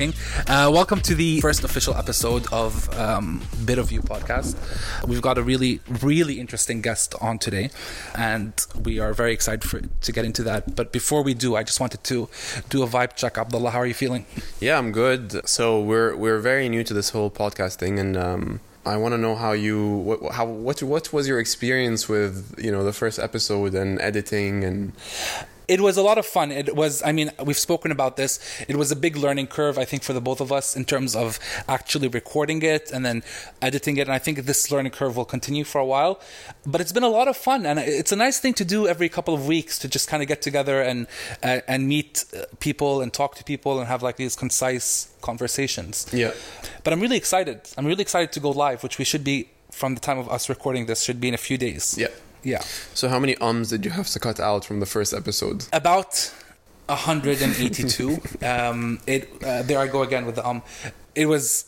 What's up, King? What's up, King? Uh, welcome to the first official episode of um, Bit of You podcast. We've got a really, really interesting guest on today, and we are very excited for, to get into that. But before we do, I just wanted to do a vibe check. Abdullah, how are you feeling? Yeah, I'm good. So we're we're very new to this whole podcast thing, and um, I want to know how you what how what what was your experience with you know the first episode and editing and it was a lot of fun. It was, I mean, we've spoken about this. It was a big learning curve, I think, for the both of us in terms of actually recording it and then editing it. And I think this learning curve will continue for a while. But it's been a lot of fun, and it's a nice thing to do every couple of weeks to just kind of get together and uh, and meet uh, people and talk to people and have like these concise conversations. Yeah. But I'm really excited. I'm really excited to go live, which we should be from the time of us recording this should be in a few days. Yeah. Yeah. So how many ums did you have to cut out from the first episode? About 182. um, it uh, there I go again with the um. It was.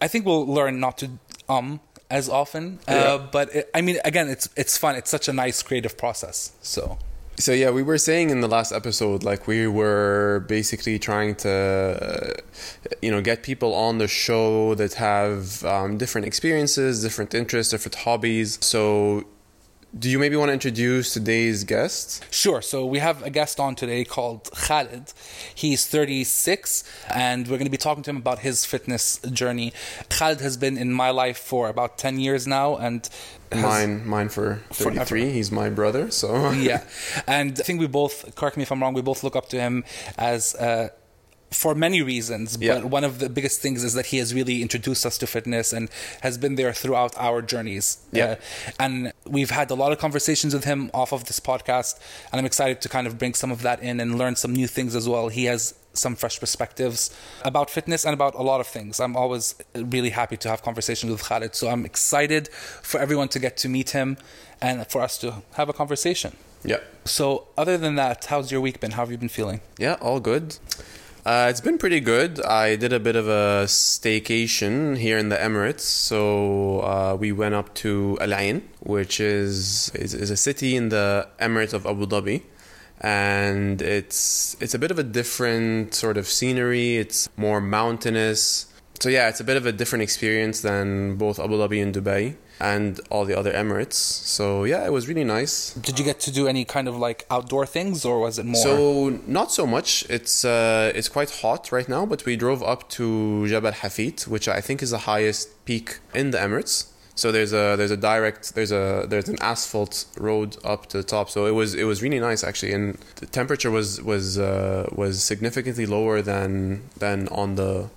I think we'll learn not to um as often. Uh, Yeah. But it, I mean, again, it's it's fun. It's such a nice creative process. So So yeah, we were saying in the last episode, like we were basically trying to, uh, you know, get people on the show that have um, different experiences, different interests, different hobbies. So, do you maybe want to introduce today's guest? Sure. So we have a guest on today called Khalid. He's 36, and we're going to be talking to him about his fitness journey. Khalid has been in my life for about 10 years now, and Mine, mine for thirty three. He's my brother, so yeah, and I think we both, correct me if I'm wrong, we both look up to him as. Uh, for many reasons, but Yeah. one of the biggest things is that he has really introduced us to fitness and has been there throughout our journeys. Yeah. Uh, and we've had a lot of conversations with him off of this podcast, and I'm excited to kind of bring some of that in and learn some new things as well. He has some fresh perspectives about fitness and about a lot of things. I'm always really happy to have conversations with Khalid, so I'm excited for everyone to get to meet him and for us to have a conversation. yeah, So, other than that, how's your week been? How have you been feeling? yeah, all good. Uh, it's been pretty good. I did a bit of a staycation here in the Emirates. So uh, we went up to Al Ain, which is, is is a city in the Emirate of Abu Dhabi, and it's it's a bit of a different sort of scenery. It's more mountainous. So yeah, it's a bit of a different experience than both Abu Dhabi and Dubai and all the other Emirates. So yeah, it was really nice. Did you get to do any kind of like outdoor things, or was it more? So not so much. It's uh, it's quite hot right now, but we drove up to Jabal Hafit, which I think is the highest peak in the Emirates. So there's a there's a direct there's a there's an asphalt road up to the top. So it was it was really nice actually, and the temperature was was uh, was significantly lower than than on the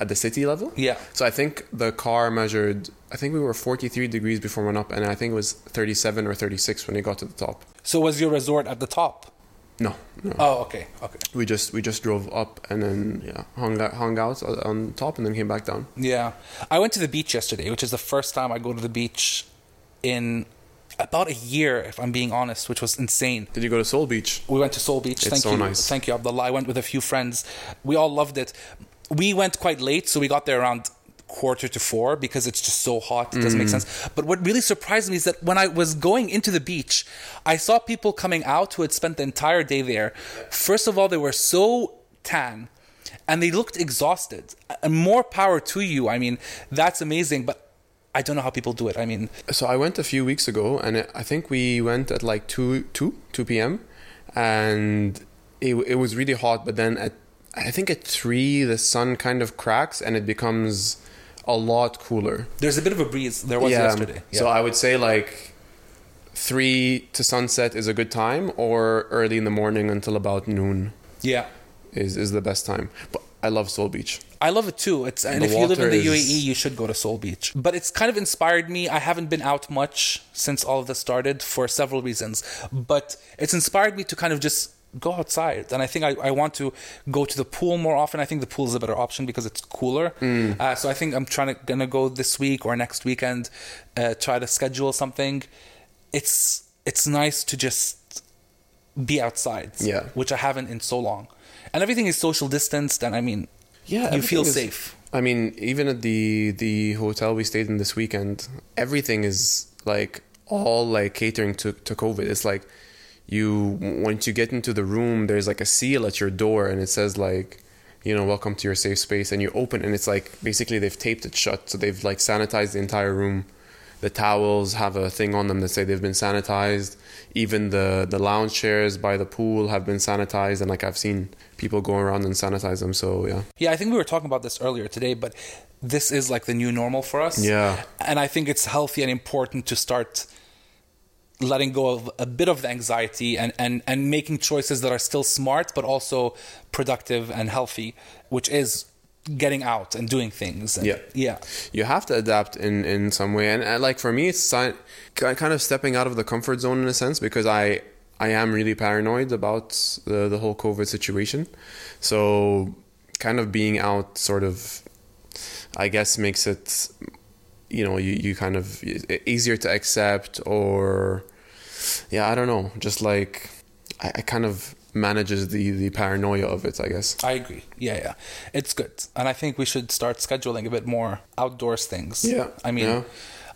at the city level. yeah. So I think the car measured. I think we were 43 degrees before we went up, and I think it was 37 or 36 when we got to the top. So, was your resort at the top? No, no. Oh, okay, okay. we just we just drove up and then yeah hung out, hung out on top and then came back down. Yeah. I went to the beach yesterday, which is the first time I go to the beach in about a year, if I'm being honest, which was insane. Did you go to Soul Beach? We went to Soul Beach. It's Thank so you. nice. Thank you, Abdullah. I went with a few friends. We all loved it. We went quite late, so we got there around quarter to four because it's just so hot. It doesn't make Mm. sense. But what really surprised me is that when I was going into the beach, I saw people coming out who had spent the entire day there. First of all, they were so tan and they looked exhausted. And more power to you. I mean, that's amazing, but I don't know how people do it. I mean, So I went a few weeks ago and I think we went at like 2 2 2 p.m. and it it was really hot but then at I think at 3 the sun kind of cracks and it becomes a lot cooler. there's a bit of a breeze. There was yesterday. So I would say like 3 to sunset is a good time or early in the morning until about noon. yeah. is is the best time. But I love Soul Beach. I love it too. It's and The if you live in the is- UAE, you should go to Soul Beach. But it's kind of inspired me. I haven't been out much since all of this started for several reasons. But it's inspired me to kind of just go outside. And I think I, I want to go to the pool more often. I think the pool is a better option because it's cooler. Uh, so I think I'm trying to gonna go this week or next weekend, uh, try to schedule something. It's it's nice to just be outside. Yeah. Which I haven't in so long. And everything is social distanced and I mean Yeah, you feel is- safe. I mean, even at the the hotel we stayed in this weekend, everything is like all like catering to to COVID. It's like you once you get into the room, there's like a seal at your door, and it says like, you know, welcome to your safe space, and you open, and it's like basically they've taped it shut, so they've like sanitized the entire room. The towels have a thing on them that say they've been sanitized. Even the the lounge chairs by the pool have been sanitized, and like I've seen people go around and sanitize them. So yeah, Yeah, I think we were talking about this earlier today, but this is like the new normal for us. Yeah. And I think it's healthy and important to start letting go of a bit of the anxiety and, and, and making choices that are still smart but also productive and healthy, which is getting out and doing things. And, Yeah. Yeah. you have to adapt in in some way and, like for me it's kind of stepping out of the comfort zone in a sense because i i am really paranoid about the, the whole covid situation so kind of being out sort of i guess makes it you know you, you kind of easier to accept or yeah i don't know just like i, I kind of manages the the paranoia of it i guess I agree. Yeah, yeah. It's good. And I think we should start scheduling a bit more outdoors things. Yeah, I mean, yeah.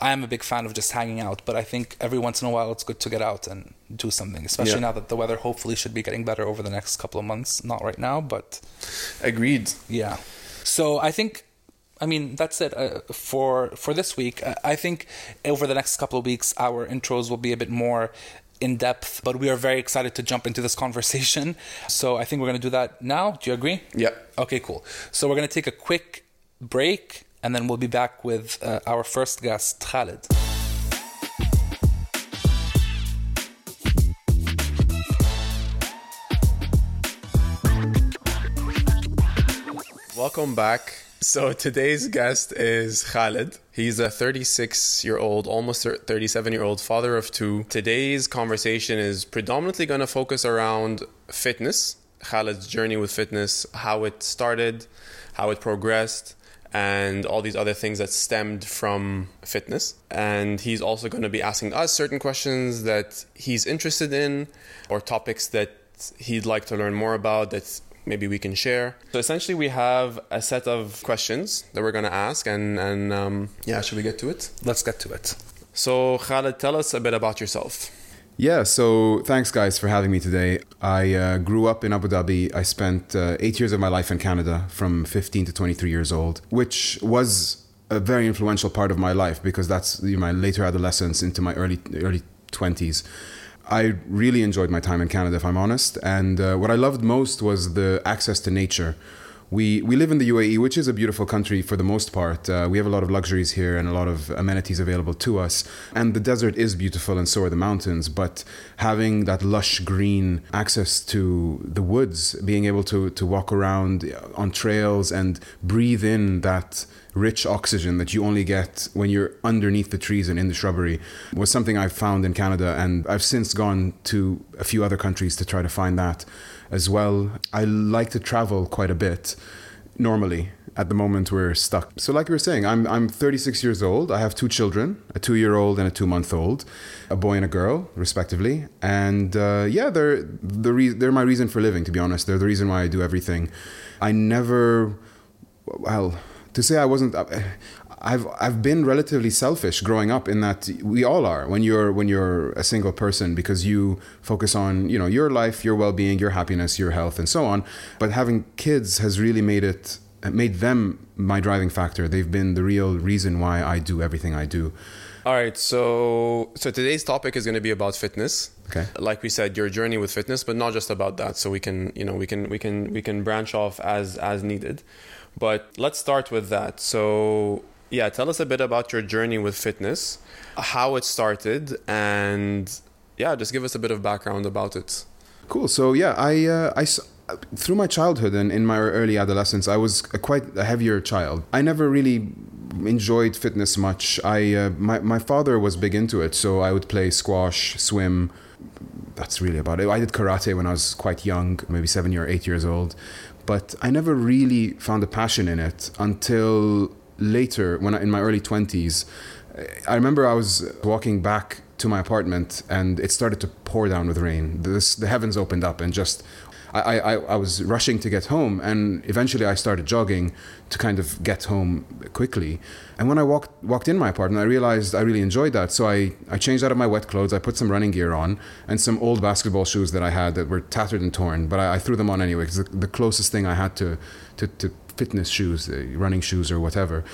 I am a big fan of just hanging out, but I think every once in a while it's good to get out and do something, especially Yeah. now that the weather hopefully should be getting better over the next couple of months. Not right now, but agreed yeah. So I think, I mean, that's it uh, for for this week. I think over the next couple of weeks, our intros will be a bit more in depth, but we are very excited to jump into this conversation. So I think we're going to do that now. Do you agree? yeah Okay, cool. So we're going to take a quick break and then we'll be back with uh, our first guest, Khalid. Welcome back. So today's guest is Khalid. He's a 36 year old, almost 37 year old father of two. Today's conversation is predominantly going to focus around fitness, Khalid's journey with fitness, how it started, how it progressed, and all these other things that stemmed from fitness. And he's also going to be asking us certain questions that he's interested in or topics that he'd like to learn more about that maybe we can share. So essentially, we have a set of questions that we're going to ask, and and um, yeah, should we get to it? Let's get to it. So Khalid, tell us a bit about yourself. Yeah, so thanks guys for having me today. I uh, grew up in Abu Dhabi. I spent uh, eight years of my life in Canada from 15 to 23 years old, which was a very influential part of my life because that's you know, my later adolescence into my early early 20s. I really enjoyed my time in Canada, if I'm honest. And uh, what I loved most was the access to nature. We, we live in the UAE, which is a beautiful country for the most part. Uh, we have a lot of luxuries here and a lot of amenities available to us. And the desert is beautiful, and so are the mountains. But having that lush green access to the woods, being able to, to walk around on trails and breathe in that rich oxygen that you only get when you're underneath the trees and in the shrubbery was something I found in Canada. And I've since gone to a few other countries to try to find that as well. I like to travel quite a bit normally. At the moment, we're stuck. So, like you were saying, I'm, I'm 36 years old. I have two children a two year old and a two month old, a boy and a girl, respectively. And uh, yeah, they're, the re- they're my reason for living, to be honest. They're the reason why I do everything. I never, well, to say I wasn't. Uh, I've I've been relatively selfish growing up in that we all are when you're when you're a single person because you focus on you know your life, your well-being, your happiness, your health, and so on. But having kids has really made it made them my driving factor. They've been the real reason why I do everything I do. All right, so so today's topic is going to be about fitness. Okay. Like we said, your journey with fitness, but not just about that. So we can, you know, we can we can we can branch off as as needed. But let's start with that. So yeah, tell us a bit about your journey with fitness, how it started, and yeah, just give us a bit of background about it. Cool. So yeah, I, uh, I through my childhood and in my early adolescence, I was a quite a heavier child. I never really enjoyed fitness much. I uh, my my father was big into it, so I would play squash, swim. That's really about it. I did karate when I was quite young, maybe seven or eight years old, but I never really found a passion in it until later when I, in my early 20s i remember i was walking back to my apartment and it started to pour down with rain. This, the heavens opened up and just I, I, I was rushing to get home, and eventually I started jogging to kind of get home quickly. And when I walked walked in my apartment, I realized I really enjoyed that. So I, I changed out of my wet clothes. I put some running gear on and some old basketball shoes that I had that were tattered and torn, but I, I threw them on anyway because the, the, closest thing I had to, to, to fitness shoes, uh, running shoes or whatever.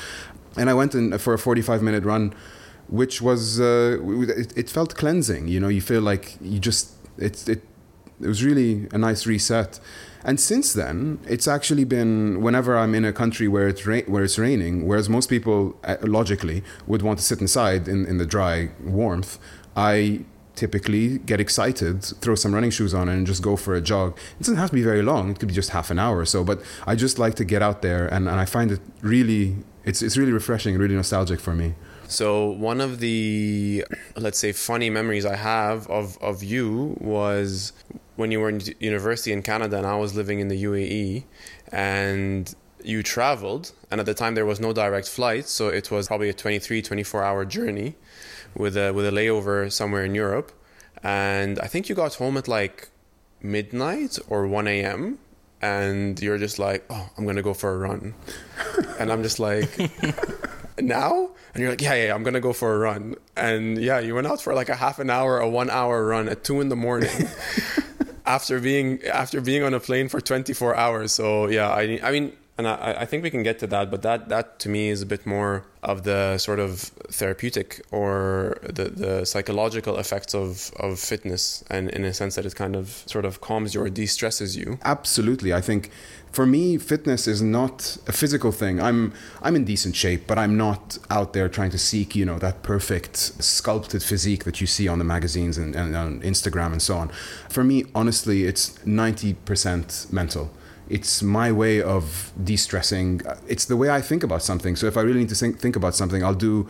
And I went in for a 45 minute run, which was, uh, it, it felt cleansing. You know, you feel like you just, it, it, it was really a nice reset. And since then, it's actually been whenever I'm in a country where it's ra- where it's raining, whereas most people uh, logically would want to sit inside in, in the dry warmth, I typically get excited, throw some running shoes on, and just go for a jog. It doesn't have to be very long; it could be just half an hour or so. But I just like to get out there, and, and I find it really it's it's really refreshing, really nostalgic for me. So one of the let's say funny memories I have of of you was when you were in university in Canada and I was living in the UAE and you traveled and at the time there was no direct flight so it was probably a 23 24 hour journey with a with a layover somewhere in Europe. And I think you got home at like midnight or 1 a.m and you're just like oh I'm gonna go for a run. And I'm just like now? And you're like, yeah, yeah, I'm gonna go for a run. And yeah, you went out for like a half an hour, a one hour run at two in the morning. after being after being on a plane for 24 hours so yeah i i mean and I, I think we can get to that but that that to me is a bit more of the sort of therapeutic or the, the psychological effects of, of fitness and in a sense that it kind of sort of calms you or de-stresses you absolutely i think for me, fitness is not a physical thing. I'm I'm in decent shape, but I'm not out there trying to seek, you know, that perfect sculpted physique that you see on the magazines and, and on Instagram and so on. For me, honestly, it's 90% mental. It's my way of de-stressing. It's the way I think about something. So if I really need to think, think about something, I'll do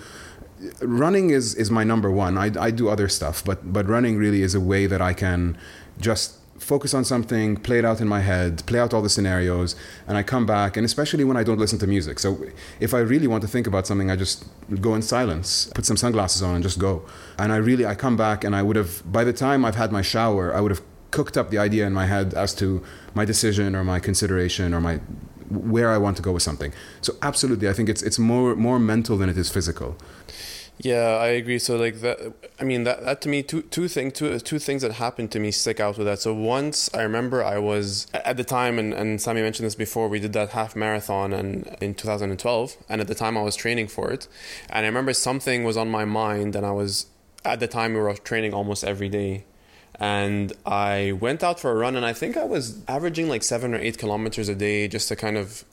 running is is my number one. I, I do other stuff, but but running really is a way that I can just focus on something, play it out in my head, play out all the scenarios, and I come back. And especially when I don't listen to music. So if I really want to think about something, I just go in silence, put some sunglasses on, and just go. And I really, I come back, and I would have, by the time I've had my shower, I would have cooked up the idea in my head as to my decision or my consideration or my where I want to go with something. So absolutely, I think it's it's more more mental than it is physical. Yeah, I agree. So like that, I mean that, that to me two two things two two things that happened to me stick out with that. So once I remember I was at the time, and and Sammy mentioned this before. We did that half marathon and in 2012, and at the time I was training for it, and I remember something was on my mind, and I was at the time we were training almost every day. And I went out for a run, and I think I was averaging like seven or eight kilometers a day just to kind of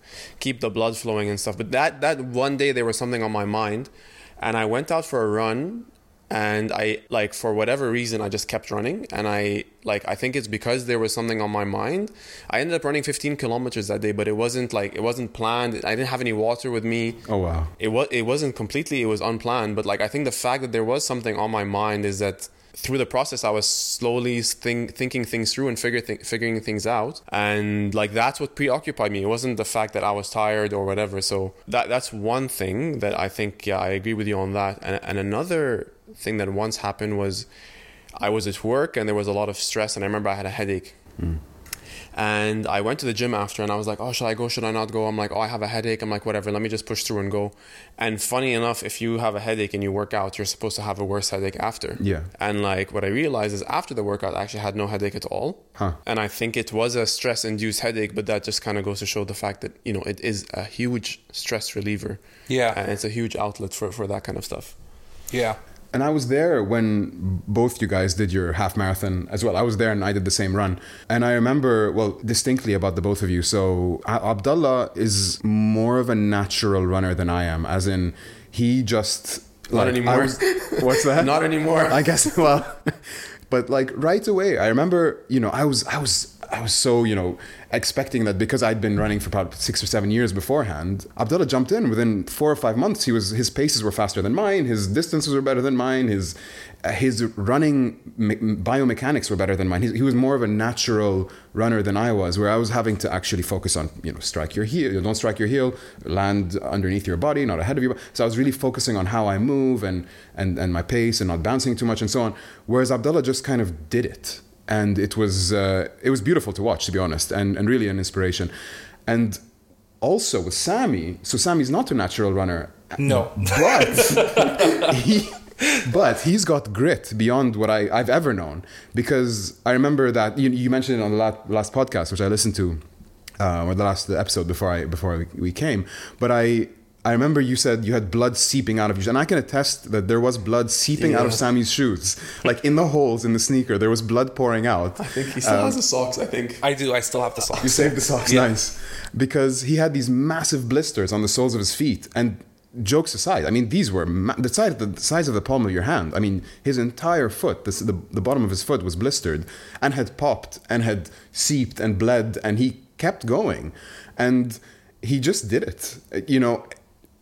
keep the blood flowing and stuff. But that that one day there was something on my mind, and I went out for a run and I like for whatever reason I just kept running and I like I think it's because there was something on my mind. I ended up running 15 kilometers that day, but it wasn't like it wasn't planned. I didn't have any water with me. Oh wow. It was it wasn't completely it was unplanned, but like I think the fact that there was something on my mind is that through the process, I was slowly think, thinking things through and figure th- figuring things out, and like that's what preoccupied me. It wasn't the fact that I was tired or whatever. So that that's one thing that I think. Yeah, I agree with you on that. And and another thing that once happened was I was at work and there was a lot of stress, and I remember I had a headache. Mm. And I went to the gym after and I was like, oh, should I go? Should I not go? I'm like, oh, I have a headache. I'm like, whatever, let me just push through and go. And funny enough, if you have a headache and you work out, you're supposed to have a worse headache after. Yeah. And like what I realized is after the workout, I actually had no headache at all. Huh. And I think it was a stress induced headache, but that just kind of goes to show the fact that, you know, it is a huge stress reliever. Yeah. And it's a huge outlet for, for that kind of stuff. Yeah and I was there when both you guys did your half marathon as well. I was there and I did the same run. And I remember, well, distinctly about the both of you. So Abdullah is more of a natural runner than I am, as in he just. Not like, anymore. Was, what's that? Not anymore. I guess, well. but like right away, I remember, you know, I was, I was I was so, you know, expecting that because I'd been running for about six or seven years beforehand, Abdullah jumped in within four or five months. He was his paces were faster than mine, his distances were better than mine, his uh, his running biomechanics were better than mine. He, he, was more of a natural runner than I was, where I was having to actually focus on, you know, strike your heel, don't strike your heel, land underneath your body, not ahead of you. So I was really focusing on how I move and and and my pace and not bouncing too much and so on. Whereas Abdullah just kind of did it and it was uh, it was beautiful to watch, to be honest, and and really an inspiration. And also with Sammy, so Sammy's not a natural runner, No. but he, but he's got grit beyond what I, I've ever known. Because I remember that you, you mentioned it on the last, last podcast, which I listened to, uh, or the last episode before I before we, we came. But I I remember you said you had blood seeping out of you, and I can attest that there was blood seeping out of Sammy's shoes, like in the holes in the sneaker. There was blood pouring out. I think he still Um, has the socks. I think. I do. I still have the socks. You saved the socks, Yeah. nice. Because he had these massive blisters on the soles of his feet. And jokes aside, I mean, these were ma- the, size, the size of the palm of your hand. I mean, his entire foot, this, the, the bottom of his foot was blistered and had popped and had seeped and bled. And he kept going. And he just did it. You know,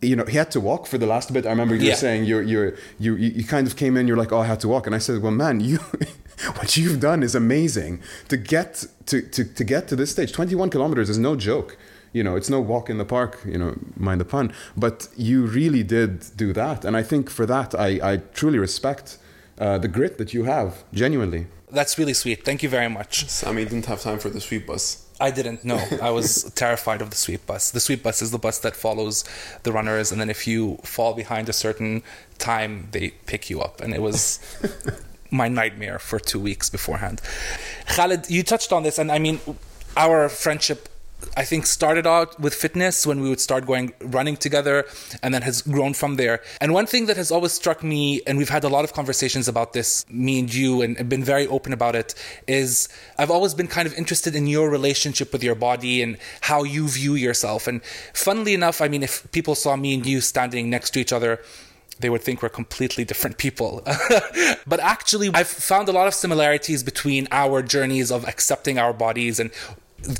you know, he had to walk for the last bit. I remember you Yeah. were saying you're, you're, you, you you kind of came in, you're like, oh, I had to walk. And I said, well, man, you, what you've done is amazing to get to, to, to get to this stage. 21 kilometers is no joke. You know, it's no walk in the park, you know, mind the pun. But you really did do that. And I think for that, I, I truly respect uh, the grit that you have, genuinely. That's really sweet. Thank you very much. Sammy didn't have time for the sweep bus. I didn't know. I was terrified of the sweep bus. The sweep bus is the bus that follows the runners, and then if you fall behind a certain time, they pick you up. And it was my nightmare for two weeks beforehand. Khalid, you touched on this, and I mean, our friendship. I think started out with fitness when we would start going running together and then has grown from there. And one thing that has always struck me, and we've had a lot of conversations about this, me and you, and been very open about it, is I've always been kind of interested in your relationship with your body and how you view yourself. And funnily enough, I mean, if people saw me and you standing next to each other, they would think we're completely different people. but actually, I've found a lot of similarities between our journeys of accepting our bodies and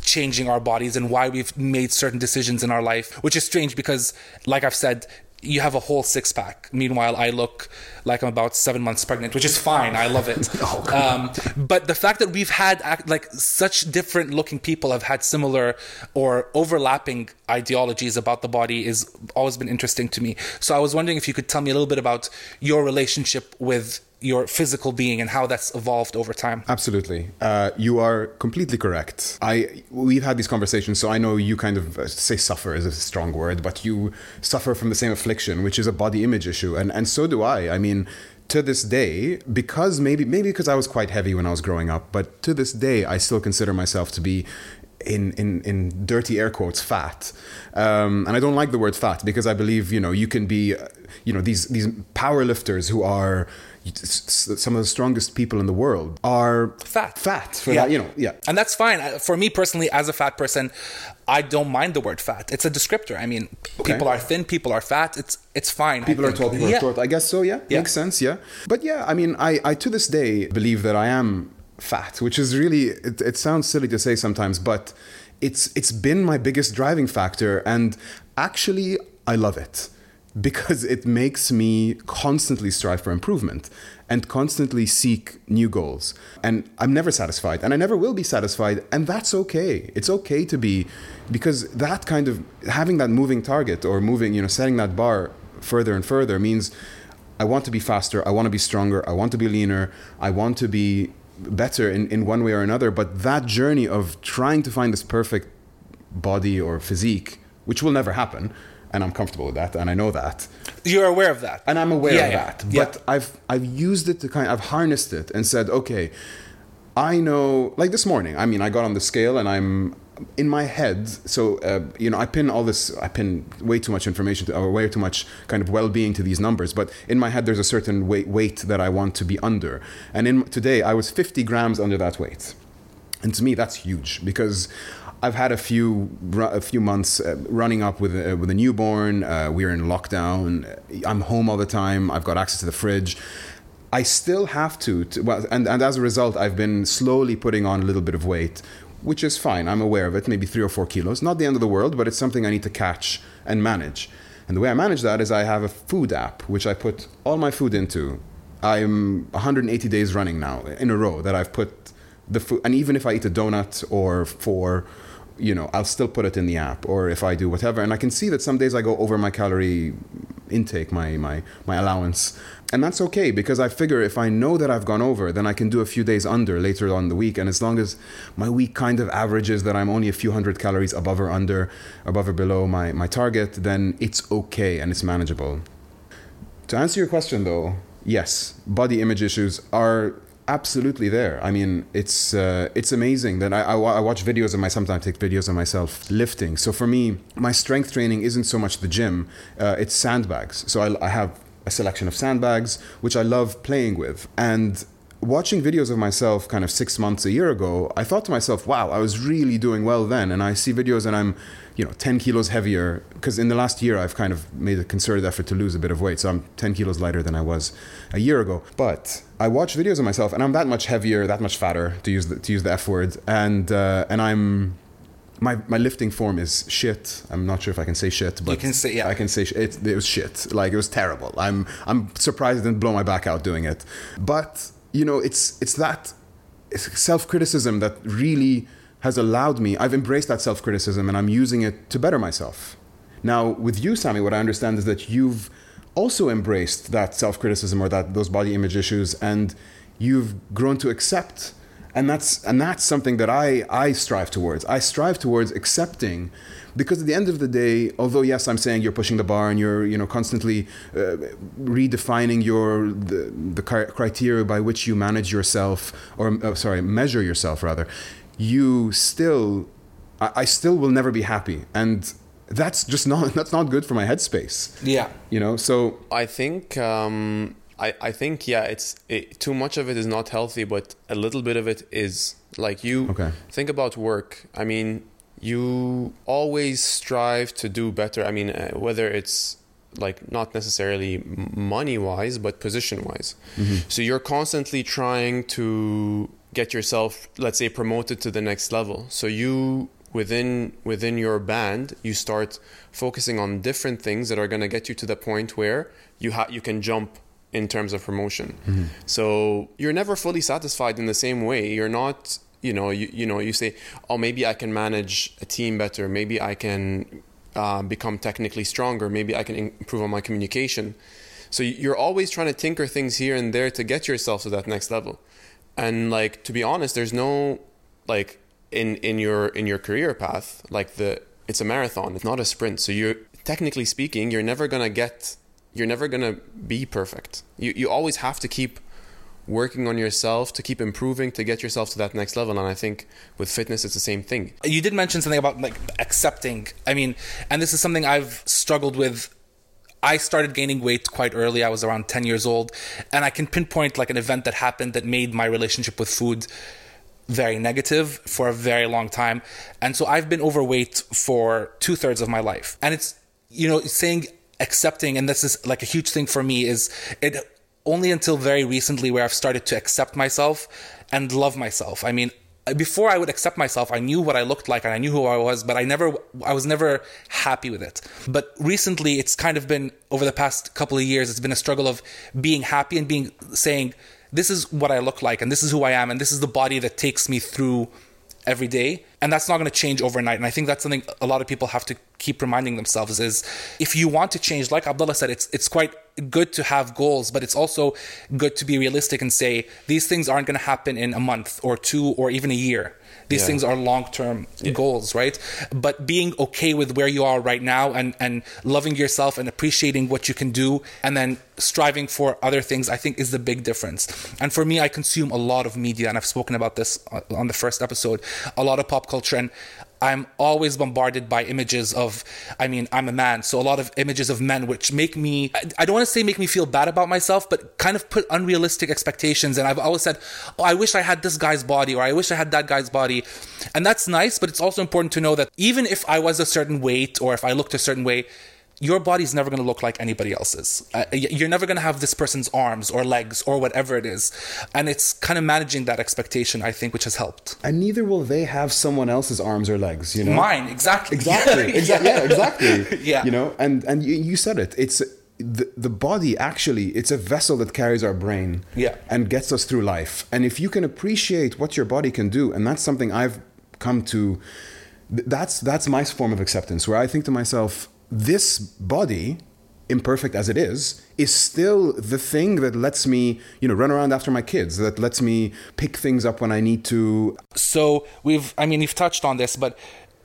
changing our bodies and why we've made certain decisions in our life, which is strange because, like I've said, you have a whole six pack. Meanwhile, I look like I'm about seven months pregnant, which is fine. I love it. um, but the fact that we've had like such different looking people have had similar or overlapping ideologies about the body is always been interesting to me. So I was wondering if you could tell me a little bit about your relationship with your physical being and how that's evolved over time. Absolutely, uh, you are completely correct. I we've had these conversations, so I know you kind of uh, say suffer is a strong word, but you suffer from the same affliction, which is a body image issue, and and so do I. I mean. To this day, because maybe maybe because I was quite heavy when I was growing up, but to this day I still consider myself to be in, in, in dirty air quotes fat um, and I don't like the word fat because I believe you know you can be uh, you know these these power lifters who are some of the strongest people in the world are Fat. fat for Yeah. that you know yeah And that's fine. For me personally, as a fat person, I don't mind the word fat. It's a descriptor. I mean, Okay. people are thin, people are fat. It's it's fine. People are tall people Yeah. are short I guess so yeah, Yeah. makes sense yeah but yeah I mean I, I to this day believe that I am fat which is really it, it sounds silly to say sometimes but it's it's been my biggest driving factor and actually I love it because it makes me constantly strive for improvement and constantly seek new goals. And I'm never satisfied and I never will be satisfied. And that's okay. It's okay to be, because that kind of having that moving target or moving, you know, setting that bar further and further means I want to be faster, I want to be stronger, I want to be leaner, I want to be better in, in one way or another. But that journey of trying to find this perfect body or physique, which will never happen, and I'm comfortable with that, and I know that, You're aware of that. and I'm aware Yeah, of yeah. that. Yeah. But I've I've used it to kind, of, I've harnessed it and said, okay, I know. Like this morning, I mean, I got on the scale and I'm in my head. So uh, you know, I pin all this, I pin way too much information to, or way too much kind of well-being to these numbers. But in my head, there's a certain weight weight that I want to be under, and in today I was 50 grams under that weight. And to me, that's huge because I've had a few a few months uh, running up with a, with a newborn. Uh, we're in lockdown. I'm home all the time. I've got access to the fridge. I still have to, to well, and, and as a result, I've been slowly putting on a little bit of weight, which is fine. I'm aware of it, maybe three or four kilos. Not the end of the world, but it's something I need to catch and manage. And the way I manage that is I have a food app, which I put all my food into. I'm 180 days running now in a row that I've put the food, and even if I eat a donut or four, you know, I'll still put it in the app, or if I do whatever, and I can see that some days I go over my calorie intake, my my my allowance. And that's okay because I figure if I know that I've gone over, then I can do a few days under later on the week. And as long as my week kind of averages that I'm only a few hundred calories above or under, above or below my, my target, then it's okay and it's manageable. To answer your question though, yes, body image issues are absolutely there. I mean, it's uh, it's amazing that I, I, I, watch videos of my sometimes take videos of myself lifting. So for me, my strength training isn't so much the gym; uh, it's sandbags. So I, I have a selection of sandbags which I love playing with, and watching videos of myself kind of six months a year ago, I thought to myself, wow, I was really doing well then. And I see videos and I'm, you know, 10 kilos heavier. Because in the last year, I've kind of made a concerted effort to lose a bit of weight. So I'm 10 kilos lighter than I was a year ago. But I watch videos of myself and I'm that much heavier, that much fatter, to use the, to use the F word. And, uh, and I'm, my, my lifting form is shit. I'm not sure if I can say shit, but you can say yeah. I can say sh- it. It was shit. Like it was terrible. I'm I'm surprised it didn't blow my back out doing it. But you know, it's it's that self criticism that really has allowed me. I've embraced that self criticism and I'm using it to better myself. Now, with you, Sammy, what I understand is that you've also embraced that self criticism or that those body image issues, and you've grown to accept and that's and that's something that I I strive towards. I strive towards accepting, because at the end of the day, although yes, I'm saying you're pushing the bar and you're you know constantly uh, redefining your the, the criteria by which you manage yourself or uh, sorry measure yourself rather, you still I, I still will never be happy and that's just not that's not good for my headspace. Yeah, you know. So I think um, I, I think yeah it's it, too much of it is not healthy but a little bit of it is like you okay. think about work i mean you always strive to do better i mean uh, whether it's like not necessarily money wise but position wise mm-hmm. so you're constantly trying to get yourself let's say promoted to the next level so you within within your band you start focusing on different things that are going to get you to the point where you ha- you can jump in terms of promotion. Mm-hmm. So you're never fully satisfied in the same way. You're not, you know, you, you know, you say, oh, maybe I can manage a team better. Maybe I can uh, become technically stronger. Maybe I can improve on my communication. So you're always trying to tinker things here and there to get yourself to that next level. And like to be honest, there's no like in in your in your career path like the it's a marathon. It's not a sprint. So you're technically speaking, you're never gonna get you're never going to be perfect. You, you always have to keep working on yourself to keep improving to get yourself to that next level and i think with fitness it's the same thing you did mention something about like accepting i mean and this is something i've struggled with I started gaining weight quite early. I was around 10 years old. And I can pinpoint like an event that happened that made my relationship with food very negative for a very long time. And so I've been overweight for two thirds of my life. And it's, you know, saying accepting, and this is like a huge thing for me, is it only until very recently where I've started to accept myself and love myself. I mean, before I would accept myself, I knew what I looked like and I knew who I was, but I never, I was never happy with it. But recently, it's kind of been over the past couple of years, it's been a struggle of being happy and being saying, this is what I look like and this is who I am and this is the body that takes me through every day and that's not going to change overnight. And i think that's something a lot of people have to keep reminding themselves is if you want to change like abdullah said it's it's quite good to have goals but it's also good to be realistic and say these things aren't going to happen in a month or two or even a year these yeah. things are long term yeah. goals, right? But being okay with where you are right now and, and loving yourself and appreciating what you can do and then striving for other things, I think is the big difference. And for me, I consume a lot of media, and I've spoken about this uh, on the first episode, a lot of pop culture. And I'm always bombarded by images of, I mean, I'm a man, so a lot of images of men, which make me, I don't want to say make me feel bad about myself, but kind of put unrealistic expectations. And I've always said, oh, I wish I had this guy's body, or I wish I had that guy's body. And that's nice, but it's also important to know that even if I was a certain weight, or if I looked a certain way, your body's never going to look like anybody else's. Uh, you're never going to have this person's arms or legs or whatever it is. And it's kind of managing that expectation, I think, which has helped. And neither will they have someone else's arms or legs, you know? Mine, exactly. Exactly. exactly. yeah, exactly. yeah. You know, and, and you, you said it. It's the, the body actually it's a vessel that carries our brain yeah. and gets us through life and if you can appreciate what your body can do and that's something i've come to that's that's my form of acceptance where i think to myself this body imperfect as it is, is still the thing that lets me, you know, run around after my kids, that lets me pick things up when I need to. So we've, I mean, you've touched on this, but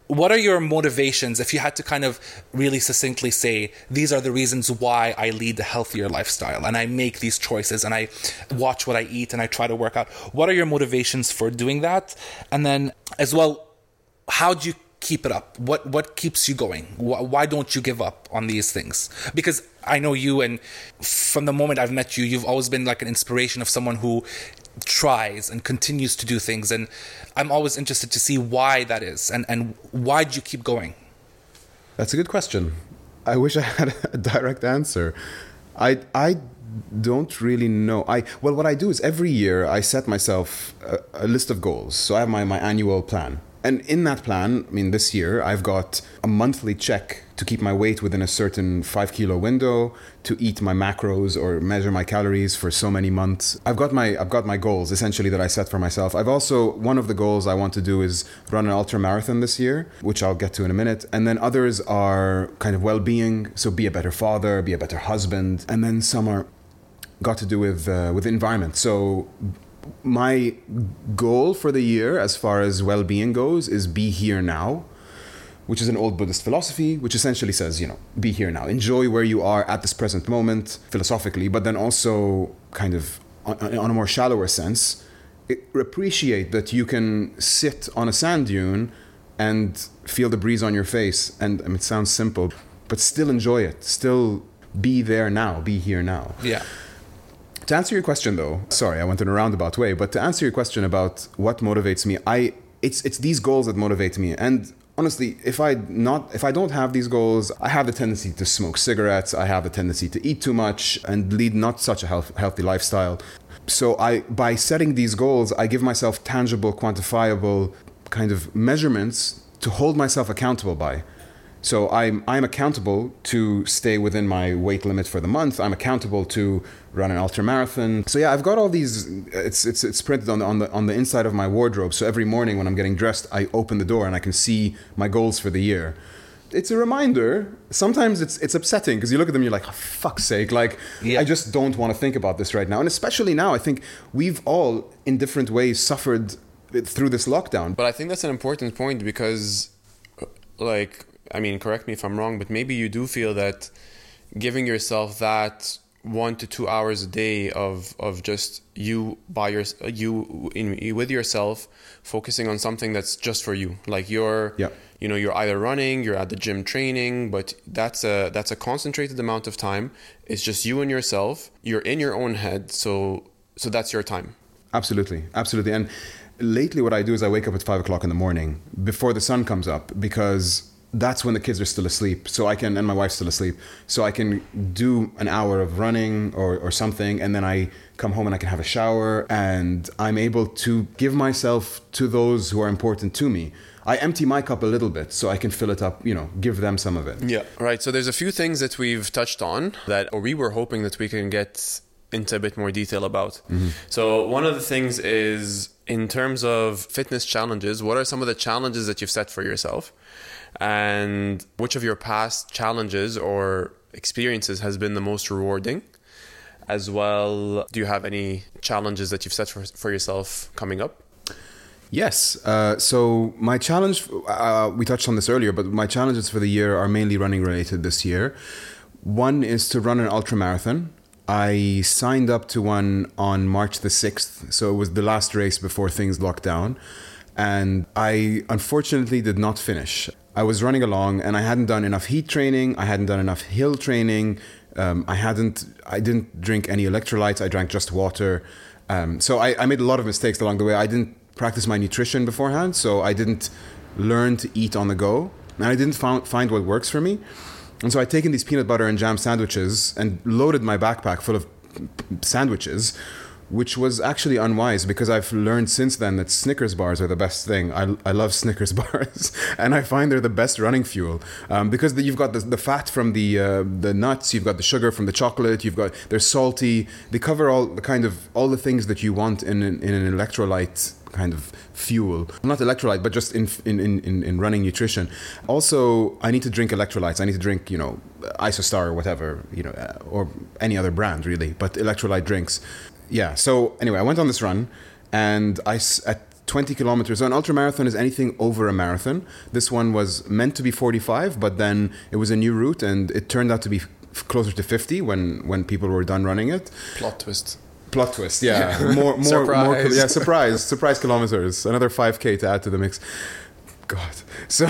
what are your motivations if you had to kind of really succinctly say these are the reasons why I lead a healthier lifestyle and I make these choices and I watch what I eat and I try to work out? What are your motivations for doing that? And then as well, how do you keep it up? What what keeps you going? Why don't you give up on these things? Because I know you, and from the moment I've met you, you've always been like an inspiration of someone who tries and continues to do things. And I'm always interested to see why that is, and and why do you keep going? That's a good question. I wish I had a direct answer. I I don't really know. I well, what I do is every year I set myself a, a list of goals. So I have my my annual plan and in that plan, I mean, this year I've got a monthly check to keep my weight within a certain five kilo window, to eat my macros or measure my calories for so many months. I've got my I've got my goals essentially that I set for myself. I've also one of the goals I want to do is run an ultra marathon this year, which I'll get to in a minute. And then others are kind of well-being, so be a better father, be a better husband, and then some are got to do with uh, with environment. So my goal for the year, as far as well being goes, is be here now, which is an old Buddhist philosophy, which essentially says, you know, be here now. Enjoy where you are at this present moment, philosophically, but then also kind of on, on a more shallower sense, appreciate that you can sit on a sand dune and feel the breeze on your face. And I mean, it sounds simple, but still enjoy it. Still be there now, be here now. Yeah. To answer your question, though, sorry, I went in a roundabout way, but to answer your question about what motivates me, I it's it's these goals that motivate me, and honestly, if I not if I don't have these goals, I have the tendency to smoke cigarettes. I have the tendency to eat too much and lead not such a health, healthy lifestyle. So I by setting these goals, I give myself tangible, quantifiable kind of measurements to hold myself accountable by. So I'm I'm accountable to stay within my weight limit for the month. I'm accountable to run an ultra marathon. So yeah, I've got all these. It's it's it's printed on the on the on the inside of my wardrobe. So every morning when I'm getting dressed, I open the door and I can see my goals for the year. It's a reminder. Sometimes it's it's upsetting because you look at them, and you're like, oh, fuck's sake! Like yeah. I just don't want to think about this right now. And especially now, I think we've all, in different ways, suffered through this lockdown. But I think that's an important point because, like I mean, correct me if I'm wrong, but maybe you do feel that giving yourself that one to two hours a day of of just you by your you in with yourself focusing on something that's just for you. Like you're yeah. you know you're either running you're at the gym training but that's a that's a concentrated amount of time. It's just you and yourself. You're in your own head. So so that's your time. Absolutely. Absolutely. And lately what i do is i wake up at five o'clock in the morning before the sun comes up because that's when the kids are still asleep. So i can and my wife's still asleep. So i can do an hour of running or, or something and then i come home and i can have a shower and i'm able to give myself to those who are important to me. I empty my cup a little bit so i can fill it up you know give them some of it. Yeah. Right so there's a few things that we've touched on that or we were hoping that we can get into a bit more detail about. Mm-hmm. so one of the things is in terms of fitness challenges what are some of the challenges that you've set for yourself and which of your past challenges or experiences has been the most rewarding as well do you have any challenges that you've set for, for yourself coming up Yes. Uh, so my challenge, uh, we touched on this earlier, but my challenges for the year are mainly running related this year. One is to run an ultra marathon. I signed up to one on March the 6th. So it was the last race before things locked down. And I unfortunately did not finish. I was running along and I hadn't done enough heat training. I hadn't done enough hill training. Um, I hadn't. I didn't drink any electrolytes. I drank just water. Um, so I, I, made a lot of mistakes along the way. I didn't practice my nutrition beforehand, so I didn't learn to eat on the go, and I didn't found, find what works for me. And so I'd taken these peanut butter and jam sandwiches and loaded my backpack full of sandwiches which was actually unwise because I've learned since then that Snickers bars are the best thing. I, I love Snickers bars, and I find they're the best running fuel um, because the, you've got the, the fat from the uh, the nuts, you've got the sugar from the chocolate, you've got they're salty. They cover all the kind of all the things that you want in an, in an electrolyte kind of fuel not electrolyte but just in, in in in running nutrition also i need to drink electrolytes i need to drink you know isostar or whatever you know uh, or any other brand really but electrolyte drinks yeah so anyway i went on this run and I at 20 kilometers so an ultra marathon is anything over a marathon this one was meant to be 45 but then it was a new route and it turned out to be closer to 50 when when people were done running it Plot twist. Plot twist, yeah. More, more, Surprise. more. Yeah, surprise, surprise kilometers. Another five k to add to the mix. God. So,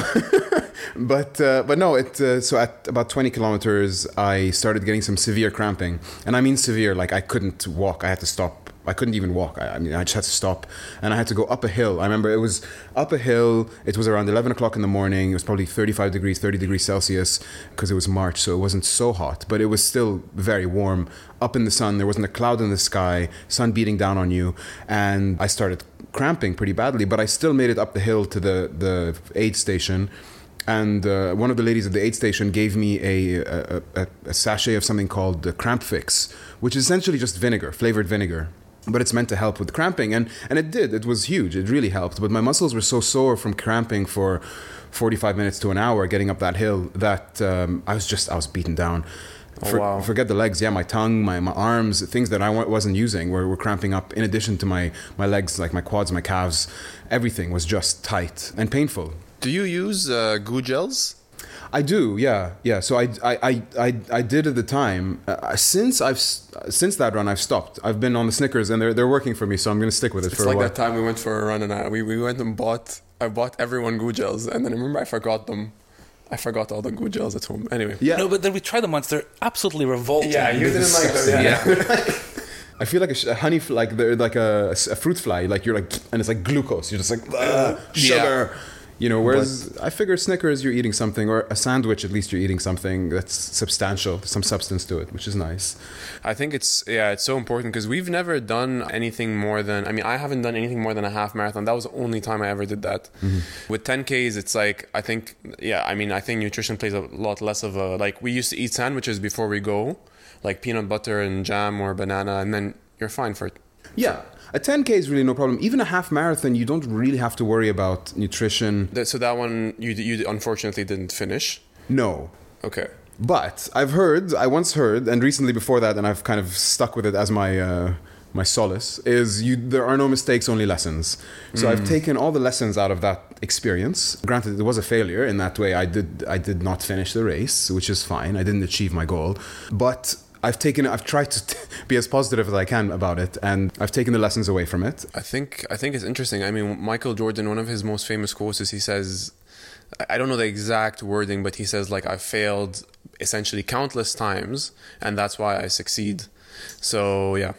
but uh, but no. It uh, so at about twenty kilometers, I started getting some severe cramping, and I mean severe. Like I couldn't walk. I had to stop. I couldn't even walk. I, I mean, I just had to stop, and I had to go up a hill. I remember it was up a hill. It was around eleven o'clock in the morning. It was probably thirty-five degrees, thirty degrees Celsius, because it was March, so it wasn't so hot, but it was still very warm. Up in the sun, there wasn't a cloud in the sky, sun beating down on you, and I started cramping pretty badly. But I still made it up the hill to the the aid station. And uh, one of the ladies at the aid station gave me a, a, a, a sachet of something called the CrampFix which is essentially just vinegar flavored vinegar but it's meant to help with cramping. And, and it did. It was huge. It really helped. But my muscles were so sore from cramping for 45 minutes to an hour getting up that hill that um, i was just i was beaten down For- wow. forget the legs yeah my tongue my, my arms things that i wasn't using were, were cramping up in addition to my, my legs like my quads my calves everything was just tight and painful Do you use uh, goo gels? I do, yeah, yeah. So I, I, I, I, did at the time. Uh, since I've since that run, I've stopped. I've been on the Snickers, and they're they're working for me. So I'm going to stick with it It's for like a while. It's like that time we went for a run and I, we, we went and bought I bought everyone goo gels and then I remember I forgot them. I forgot all the goo gels at home. Anyway. Yeah, No, but then we tried them once. They're absolutely revolting. Yeah, you didn't like them. Yeah. I feel like a, a honey, like they're like a, a fruit fly. Like you're like, and it's like glucose. You're just like "Ugh, sugar. You know, whereas I figure Snickers, you're eating something, or a sandwich, at least you're eating something that's substantial, some substance to it, which is nice. I think it's yeah, it's so important because we've never done anything more than I mean, I haven't done anything more than a half marathon. That was the only time I ever did that. Mm-hmm. With 10Ks, it's like I think yeah, I mean, I think nutrition plays a lot less of a like we used to eat sandwiches before we go, like peanut butter and jam or banana and then you're fine for Yeah, a 10k is really no problem. Even a half marathon, you don't really have to worry about nutrition. that. So that one you you unfortunately didn't finish. No, Okay. But I've heard, I once heard, and recently before that, and I've kind of stuck with it as my uh, my solace, is you there are no mistakes, only lessons. So I've taken all the lessons out of that experience. Granted, it was a failure in that way. I did I did not finish the race, which is fine. I didn't achieve my goal, but. I've taken. I've tried to be as positive as I can about it, and I've taken the lessons away from it. I think I think it's interesting. I mean, Michael Jordan, one of his most famous quotes is he says, I don't know the exact wording, but he says like I failed essentially countless times, and that's why I succeed. So yeah,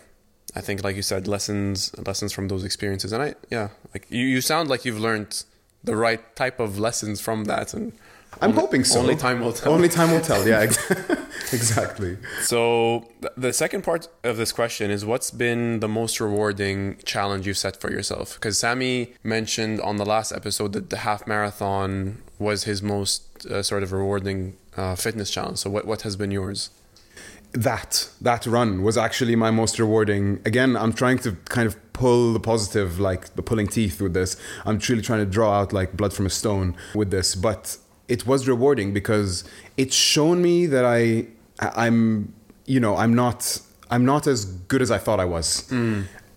I think like you said, lessons lessons from those experiences, and I yeah, like you, you sound like you've learned the right type of lessons from that, and I'm only- hoping so. Only time will tell. Only time will tell. Yeah, exactly. So the second part of this question is what's been the most rewarding challenge you've set for yourself? Because Sammy mentioned on the last episode that the half marathon was his most uh, sort of rewarding uh, fitness challenge. So what what has been yours? that that run was actually my most rewarding again i'm trying to kind of pull the positive like the pulling teeth with this i'm truly trying to draw out like blood from a stone with this but it was rewarding because it's shown me that i i'm you know i'm not i'm not as good as i thought i was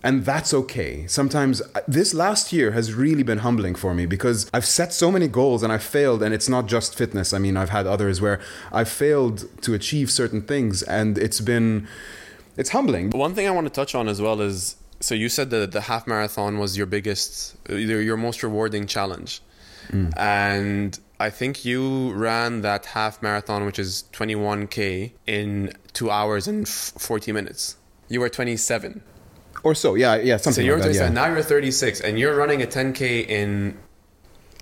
and that's okay. Sometimes uh, this last year has really been humbling for me because I've set so many goals and I've failed, and it's not just fitness. I mean, I've had others where I've failed to achieve certain things, and it's been it's humbling. One thing I want to touch on as well is so you said that the half marathon was your biggest, uh, your your most rewarding challenge, and I think you ran that half marathon, which is 21k, in two hours and f- 40 minutes. You were 27. Or so, yeah, yeah, So something you're like that. Yeah. Now you're 36, and you're running a 10k in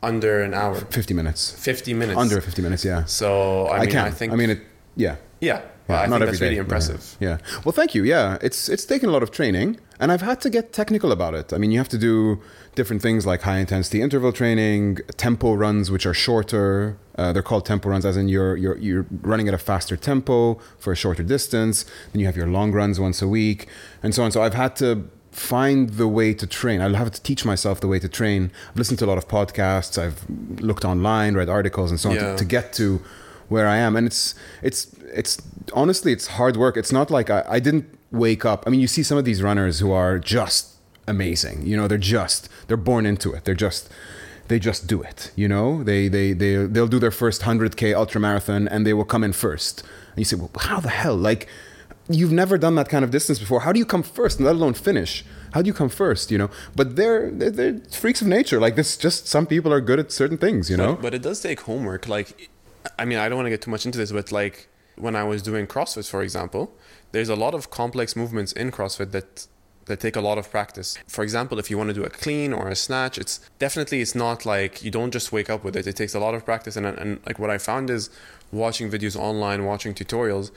under an hour, 50 minutes. 50 minutes. Under 50 minutes, yeah. So I, I, mean, can. I think I mean, it, Yeah. Yeah, Yeah, I think not every that's day. really Yeah. impressive. Yeah. Well, thank you. Yeah, it's it's taken a lot of training, and I've had to get technical about it. I mean, you have to do different things like high intensity interval training, tempo runs, which are shorter. Uh, they're called tempo runs, as in you're you're you're running at a faster tempo for a shorter distance. Then you have your long runs once a week, and so on. So I've had to find the way to train. I'll have to teach myself the way to train. I've listened to a lot of podcasts. I've looked online, read articles, and so on Yeah. to, to get to where I am. And it's it's it's honestly it's hard work. It's not like I, I didn't wake up. I mean, you see some of these runners who are just amazing. You know, they're just they're born into it. They're just they just do it. You know, they they they they'll do their first hundred k ultra marathon and they will come in first. And you say, well, how the hell? Like, you've never done that kind of distance before. How do you come first, let alone finish? How do you come first? You know, but they're they're, they're freaks of nature. Like this, just some people are good at certain things. You know, But, but it does take homework. Like, I mean, I don't want to get too much into this, but like when I was doing CrossFit, for example, there's a lot of complex movements in CrossFit that that take a lot of practice. For example, if you want to do a clean or a snatch, it's definitely it's not like you don't just wake up with it. It takes a lot of practice, and and like what I found is watching videos online, watching tutorials,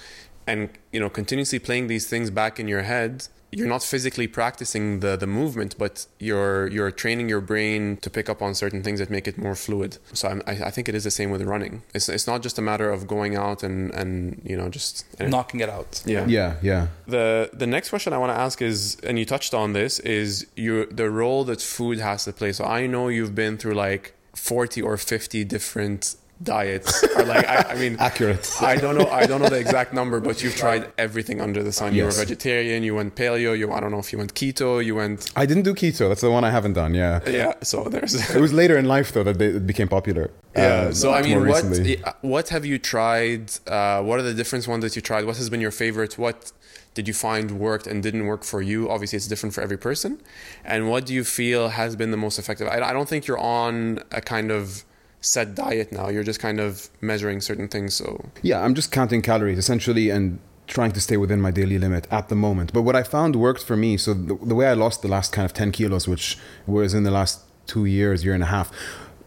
and you know continuously playing these things back in your head you're not physically practicing the the movement but you're you're training your brain to pick up on certain things that make it more fluid so I'm, I, I think it is the same with running it's, it's not just a matter of going out and and you know just knocking it out. yeah yeah, yeah. the the next question I want to ask is, and you touched on this, is you the role that food has to play. So I know you've been through like forty or fifty different diets, or like I, I mean, Accurate. I don't know, I don't know the exact number, but you've tried everything under the sun. You were vegetarian, you went paleo, you I don't know if you went keto, you went I didn't do keto. That's the one I haven't done. Yeah. yeah. So there's It was later in life though that they, it became popular. Yeah. Uh, so I mean, what recently. what have you tried? Uh, what are the different ones that you tried? What has been your favorite? What did you find worked and didn't work for you? Obviously, it's different for every person. And what do you feel has been the most effective? I, I don't think you're on a kind of set diet now. You're just kind of measuring certain things. So Yeah, I'm just counting calories essentially and trying to stay within my daily limit at the moment. But what I found worked for me, so the, the way I lost the last kind of 10 kilos, which was in the last two years, year and a half,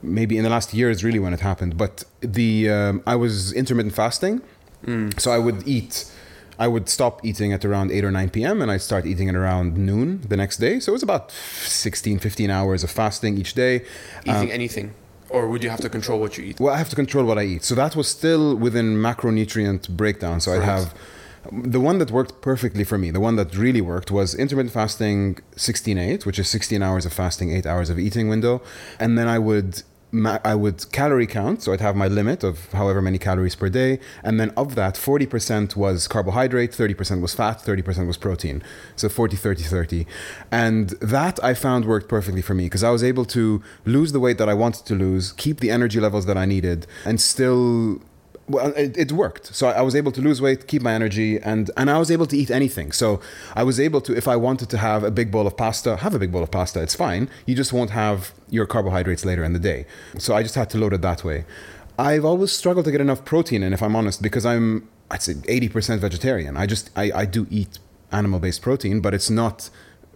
maybe in the last year is really when it happened. But the um, I was intermittent fasting, so I would eat. I would stop eating at around 8 or 9 p.m. and I'd start eating at around noon the next day. So it was about 16, 15 hours of fasting each day. eating anything, or would you have to control what you eat? Well, I have to control what I eat. So that was still within macronutrient breakdown. So I'd have um, the one that worked perfectly for me, the one that really worked was intermittent fasting 16 8, which is 16 hours of fasting, 8 hours of eating window. And then I would I would calorie count, so I'd have my limit of however many calories per day, and then of that, 40% was carbohydrate, 30% was fat, 30% was protein. So 40, 30, 30. And that I found worked perfectly for me because I was able to lose the weight that I wanted to lose, keep the energy levels that I needed, and still well, it, it worked. So I was able to lose weight, keep my energy, and and I was able to eat anything. So I was able to, if I wanted to have a big bowl of pasta, have a big bowl of pasta. It's fine. You just won't have your carbohydrates later in the day. So I just had to load it that way. I've always struggled to get enough protein in, if I'm honest, because I'm I'd say 80% vegetarian. I just I, I do eat animal-based protein, but it's not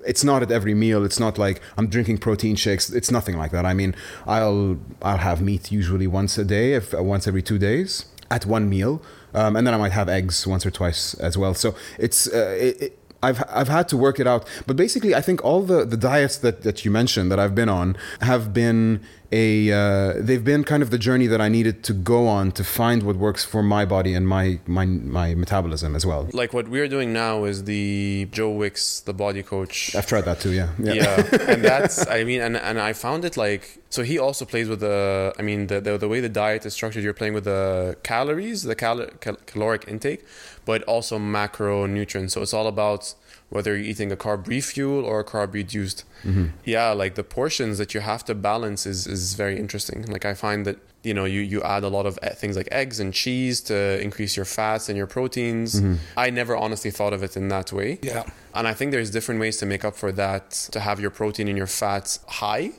it's not at every meal. It's not like I'm drinking protein shakes. It's nothing like that. I mean, I'll I'll have meat usually once a day, if once every two days at one meal, um, and then I might have eggs once or twice as well. So it's uh, it, it, I've I've had to work it out. But basically, I think all the the diets that that you mentioned that I've been on have been a uh, they've been kind of the journey that I needed to go on to find what works for my body and my my my metabolism as well. Like what we're doing now is the Joe Wicks, the body coach. I've tried that too. Yeah. yeah. and that's i mean and, and i found it like so he also plays with the i mean the, the, the way the diet is structured you're playing with the calories the cal- cal- caloric intake but also macronutrients so it's all about whether you're eating a carb refuel or a carb reduced mm-hmm. yeah like the portions that you have to balance is is very interesting like i find that you know you you add a lot of things like eggs and cheese to increase your fats and your proteins mm-hmm. i never honestly thought of it in that way Yeah. and I think there's different ways to make up for that, to have your protein and your fats high.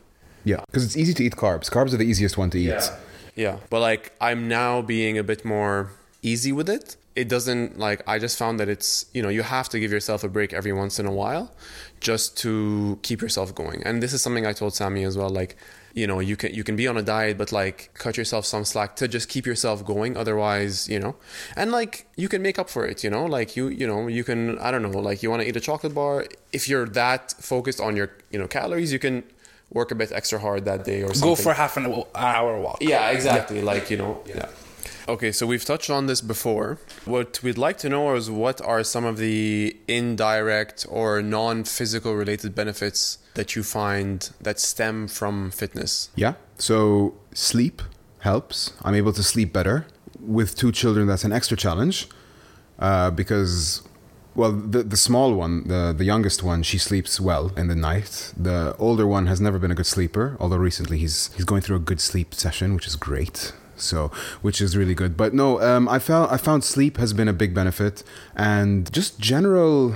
Yeah, because it's easy to eat carbs. Carbs are the easiest one to eat. Yeah. Yeah. But like I'm now being a bit more easy with it. It doesn't like I just found that it's you know you have to give yourself a break every once in a while just to keep yourself going. And this is something I told Sammy as well like you know you can you can be on a diet but like cut yourself some slack to just keep yourself going otherwise you know and like you can make up for it you know like you you know you can i don't know like you want to eat a chocolate bar if you're that focused on your you know calories you can work a bit extra hard that day or something Go for half an hour walk. yeah, exactly. Like, you know, yeah. Okay, so we've touched on this before. What we'd like to know is what are some of the indirect or non physical related benefits that you find that stem from fitness? Yeah. So sleep helps. I'm able to sleep better. With two children, that's an extra challenge uh, because, well, the the small one, the the youngest one, she sleeps well in the night. The older one has never been a good sleeper, although recently he's he's going through a good sleep session, which is great. So, which is really good. But no, um, I found I found sleep has been a big benefit, and just general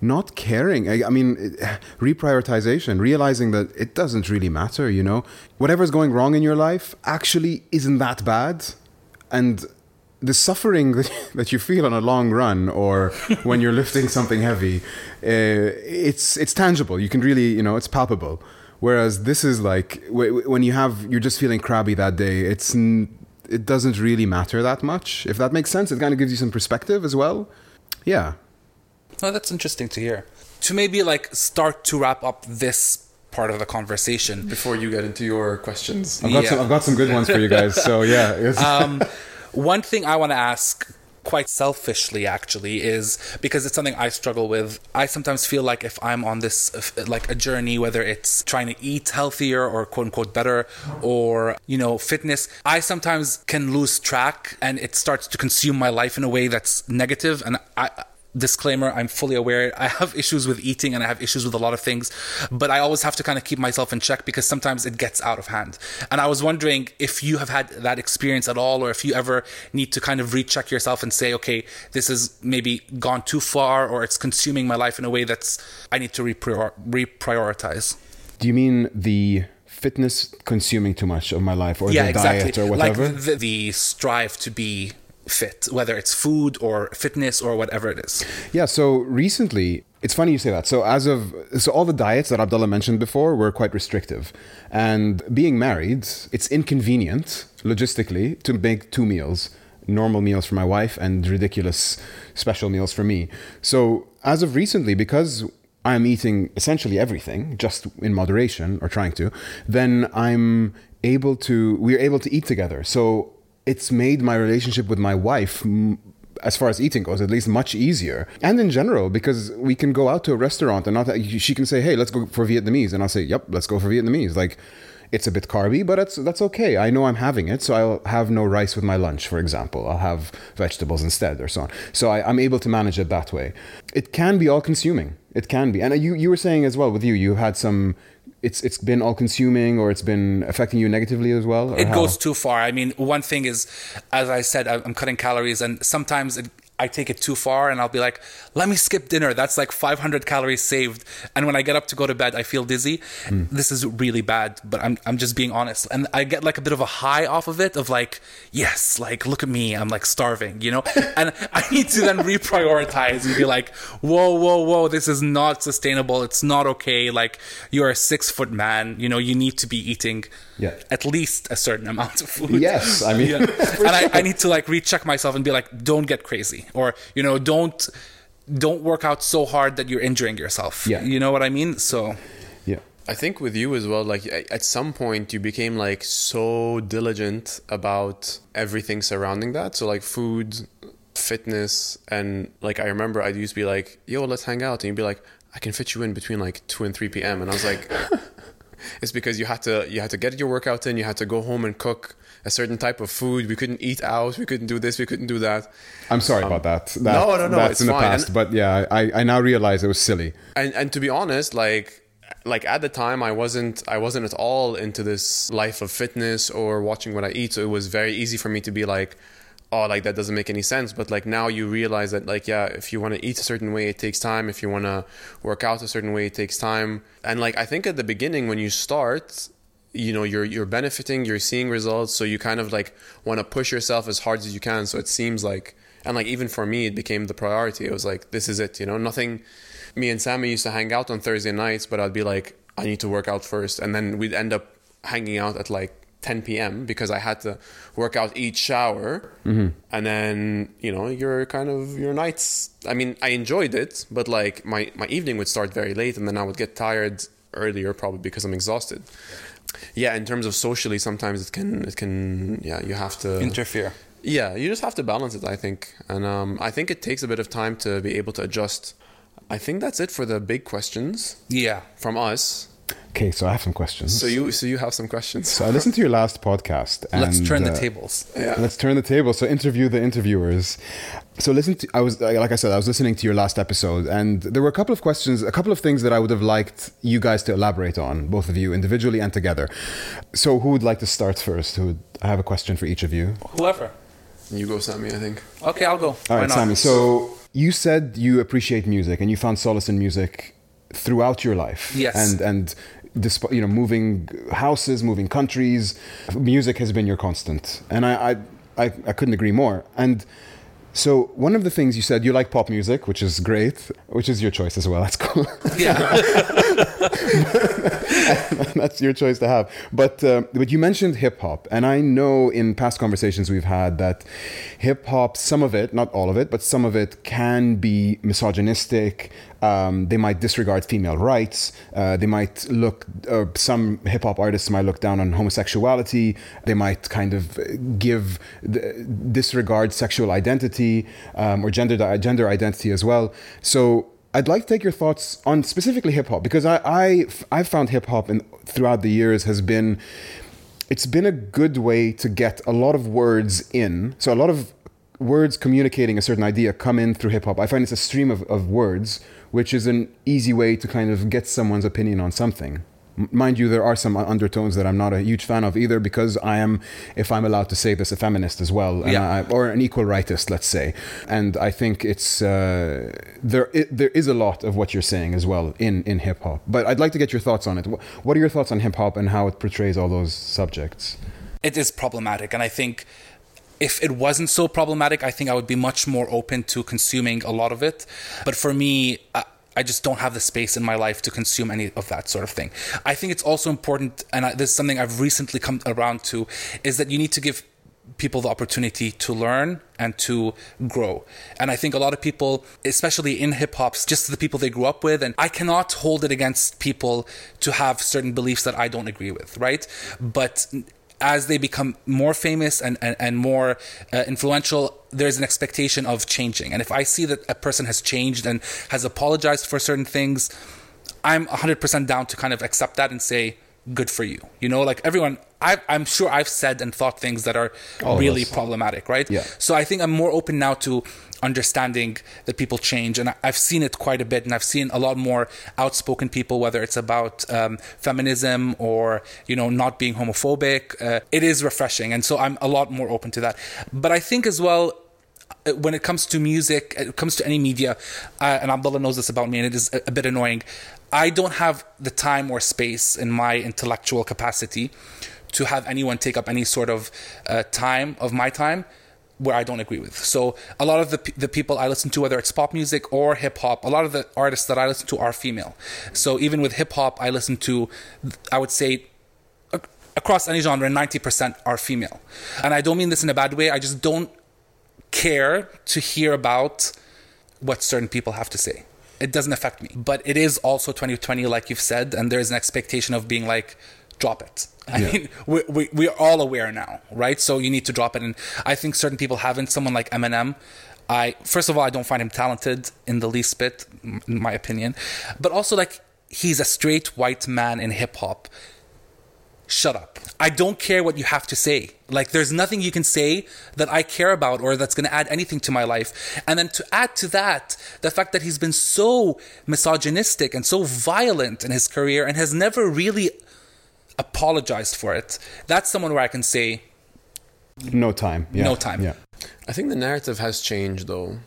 not caring. I, I mean, it- reprioritization, realizing that it doesn't really matter, you know? Whatever's going wrong in your life actually isn't that bad. And the suffering that, that you feel on a long run or when you're lifting something heavy, uh, it's, it's tangible. You can really, you know, it's palpable. Whereas this is like w- w- when you have, you're just feeling crabby that day, it's, it doesn't really matter that much. If that makes sense, it kind of gives you some perspective as well. Yeah. Oh, that's interesting to hear. To maybe like start to wrap up this part of the conversation. Before you get into your questions. I've got, Yeah. some, I've got some good ones for you guys. So yeah, Um, one thing I want to ask quite selfishly actually is because it's something I struggle with. I sometimes feel like if I'm on this like a journey whether it's trying to eat healthier or quote unquote better or you know fitness, I sometimes can lose track and it starts to consume my life in a way that's negative and I disclaimer i'm fully aware. I have issues with eating and i have issues with a lot of things but i always have to kind of keep myself in check because sometimes it gets out of hand. And i was wondering if you have had that experience at all or if you ever need to kind of recheck yourself and say okay this has maybe gone too far or it's consuming my life in a way that's i need to reprior- reprioritize. Do you mean the fitness consuming too much of my life or yeah the diet or whatever? like the, the strive to be fit whether it's food or fitness or whatever it is Yeah, so recently, it's funny you say that. So as of so all the diets that Abdullah mentioned before were quite restrictive. And being married, it's inconvenient logistically to make two meals, normal meals for my wife and ridiculous special meals for me. So as of recently because I'm eating essentially everything just in moderation or trying to, then I'm able to we're able to eat together. So it's made my relationship with my wife m- as far as eating goes, at least much easier. And in general, because we can go out to a restaurant and not she can say, "Hey, let's go for Vietnamese," and I'll say, "Yep, let's go for Vietnamese." Like, it's a bit carby, but that's that's okay. I know I'm having it, so I'll have no rice with my lunch, for example. I'll have vegetables instead, or so on. So I, I'm able to manage it that way. It can be all consuming. It can be, and you you were saying as well with you, you had some. It's it's been all consuming, or it's been affecting you negatively as well. it how? goes too far. I mean, one thing is, as I said, I'm cutting calories, and sometimes it, I take it too far, and I'll be like, "Let me skip dinner." That's like 500 calories saved, and when I get up to go to bed, I feel dizzy. Hmm. This is really bad, but I'm I'm just being honest, and I get like a bit of a high off of it, of like, yes, like look at me, I'm like starving, you know, and I need to then reprioritize and be like, whoa, whoa, whoa, this is not sustainable. It's not okay. Like you're a six foot man, you know, you need to be eating Yeah. at least a certain amount of food. Yes, I mean, Yeah. and I, I need to like recheck myself and be like, don't get crazy, or you know, don't don't work out so hard that you're injuring yourself. Yeah. you know what I mean. So yeah. I think with you as well, like at some point you became like so diligent about everything surrounding that. So like food, fitness, and like I remember I used to be like, "Yo, let's hang out," and you'd be like, "I can fit you in between like two and three p.m." And I was like, "It's because you had to you had to get your workout in, you had to go home and cook a certain type of food. We couldn't eat out, we couldn't do this, we couldn't do that." I'm sorry about that. that. Um, no, no, no, That's it's in the fine. past, And- but yeah, I, I now realize it was silly. and and to be honest like like at the time i wasn't i wasn't at all into this life of fitness or watching what i eat so it was very easy for me to be like oh like that doesn't make any sense but like now you realize that like yeah if you want to eat a certain way it takes time if you want to work out a certain way it takes time and like i think at the beginning when you start you know you're you're benefiting you're seeing results so you kind of like want to push yourself as hard as you can so it seems like and like even for me, it became the priority. It was like this is it, you know. Nothing. Me and Sammy used to hang out on Thursday nights, but I'd be like, I need to work out first, and then we'd end up hanging out at like 10 p.m. because I had to work out each shower, Mm-hmm. and then you know your kind of your nights. I mean, I enjoyed it, but like my my evening would start very late, and then I would get tired earlier, probably because I'm exhausted. Yeah, in terms of socially, sometimes it can it can yeah you have to Interfere. yeah you just have to balance it. I think, and um, I think it takes a bit of time to be able to adjust. I think that's it for the big questions Yeah. from us. Okay, so I have some questions. So you so you have some questions. So I listened to your last podcast. And, Let's turn the uh, tables. Yeah. Let's turn the table. So interview the interviewers. So listen to. I was like I said, I was listening to your last episode, and there were a couple of questions, a couple of things that I would have liked you guys to elaborate on, both of you individually and together. So who would like to start first? Who would, I have a question for each of you. Whoever. You go, Sammy. I think. Okay, I'll go. All Why right, not? Sammy. So you said you appreciate music and you found solace in music throughout your life. Yes. And and despite you know moving houses, moving countries, music has been your constant, and I I I, I couldn't agree more. And so one of the things you said you like pop music, which is great, which is your choice as well. That's cool. Yeah. That's your choice to have. But uh, but you mentioned hip hop, and I know in past conversations we've had that hip hop, some of it, not all of it, but some of it can be misogynistic. Um, they might disregard female rights. Uh, they might look. Uh, some hip hop artists might look down on homosexuality. They might kind of give disregard sexual identity um, or gender gender identity as well. So I'd like to take your thoughts on specifically hip hop because I, I I've found hip hop in throughout the years has been it's been a good way to get a lot of words in. So a lot of words communicating a certain idea come in through hip hop. I find it's a stream of, of words, which is an easy way to kind of get someone's opinion on something. Mind you, there are some undertones that I'm not a huge fan of either because I am, if I'm allowed to say this, a feminist as well, and Yeah. I, or an equal rightist, let's say. And I think it's uh, there. i there is a lot of what you're saying as well in in hip hop. But I'd like to get your thoughts on it. What are your thoughts on hip hop and how it portrays all those subjects? it is problematic and i think if it wasn't so problematic i think i would be much more open to consuming a lot of it but for me I, just don't have the space in my life to consume any of that sort of thing i think it's also important and I, this is something i've recently come around to is that you need to give people the opportunity to learn and to grow. And I think a lot of people, especially in hip hops, just the people they grew up with, and I cannot hold it against people to have certain beliefs that I don't agree with, right? But as they become more famous and, and, and more uh, influential, there's an expectation of changing. And if I see that a person has changed and has apologized for certain things, I'm 100% down to kind of accept that and say, good for you. You know, like everyone, I, I'm sure I've said and thought things that are All really problematic, right? Yeah. So I think I'm more open now to understanding that people change, and I've seen it quite a bit, and I've seen a lot more outspoken people, whether it's about um, feminism or you know not being homophobic. Uh, it is refreshing, and so I'm a lot more open to that. But I think as well. uh, When it comes to music, it comes to any media, uh, and Abdullah knows this about me, and it is a, a bit annoying. I don't have the time or space in my intellectual capacity to have anyone take up any sort of uh, time of my time where I don't agree with. So a lot of the the people I listen to, whether it's pop music or hip hop, a lot of the artists that I listen to are female. So even with hip hop, I listen to, I would say, across any genre, ninety percent are female. And I don't mean this in a bad way. I just don't care to hear about what certain people have to say. It doesn't affect me. But it is also 2020, like you've said, and there's an expectation of being like, drop it. I Yeah. mean, we, we, we're all aware now, right? So you need to drop it. And I think certain people haven't. Someone like Eminem, I first of all, I don't find him talented in the least bit, in my opinion. But also, like, he's a straight white man in hip hop shut up. I don't care what you have to say. Like, there's nothing you can say that I care about or that's going to add anything to my life. And then to add to that, the fact that he's been so misogynistic and so violent in his career and has never really apologized for it. That's someone where I can say, No time. Yeah. No time. Yeah. I think the narrative has changed though.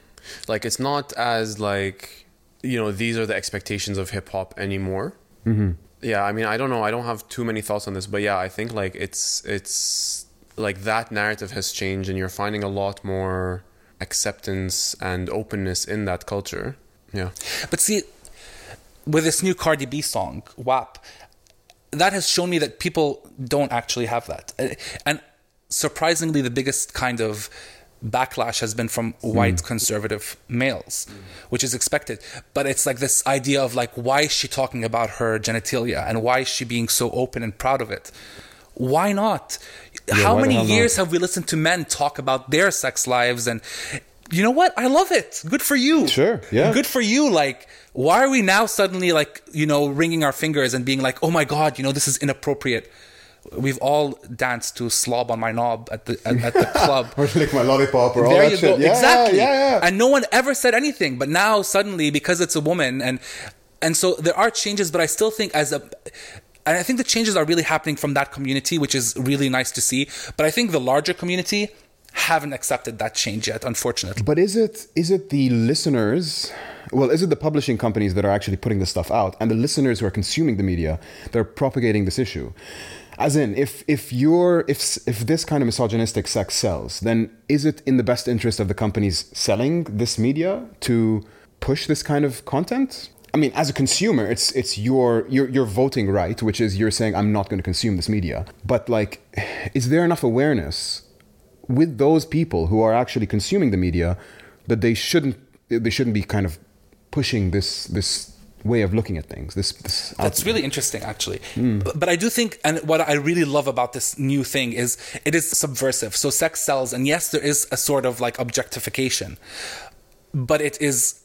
Like it's not as like you know these are the expectations of hip hop anymore. Mm-hmm. Yeah, I mean I don't know. I don't have too many thoughts on this, but yeah, I think like it's it's like that narrative has changed, and you're finding a lot more acceptance and openness in that culture. Yeah. But see, with this new Cardi B song, WAP, that has shown me that people don't actually have that. Uh, And surprisingly, the biggest kind of backlash has been from white hmm. conservative males, which is expected. But it's like this idea of like, why is she talking about her genitalia and why is she being so open and proud of it? Why not? How why many hell not? years have we listened to men talk about their sex lives and you know what? I love it. Good for you. Sure, yeah. Good for you. Like, why are we now suddenly like, you know, wringing our fingers and being like, oh my God, you know, this is inappropriate? We've all danced to slob on my knob at the at, at the club. Or lick my lollipop or all that you shit. go. Yeah, exactly. Yeah, yeah. And no one ever said anything. But now suddenly, because it's a woman, and and so there are changes. But I still think as a and I think the changes are really happening from that community, which is really nice to see. But I think the larger community haven't accepted that change yet, unfortunately. But is it is it the listeners? Well, is it the publishing companies that are actually putting this stuff out, and the listeners who are consuming the media that are propagating this issue? As in, if if you're if if this kind of misogynistic sex sells, then is it in the best interest of the companies selling this media to push this kind of content? I mean, as a consumer, it's it's your your your voting right, which is you're saying I'm not going to consume this media. But like, is there enough awareness with those people who are actually consuming the media that they shouldn't they shouldn't be kind of pushing this this way of looking at things. This this That's really interesting, actually. But, but I do think, and what I really love about this new thing is it is subversive. So sex sells, and yes, there is a sort of like objectification, but it is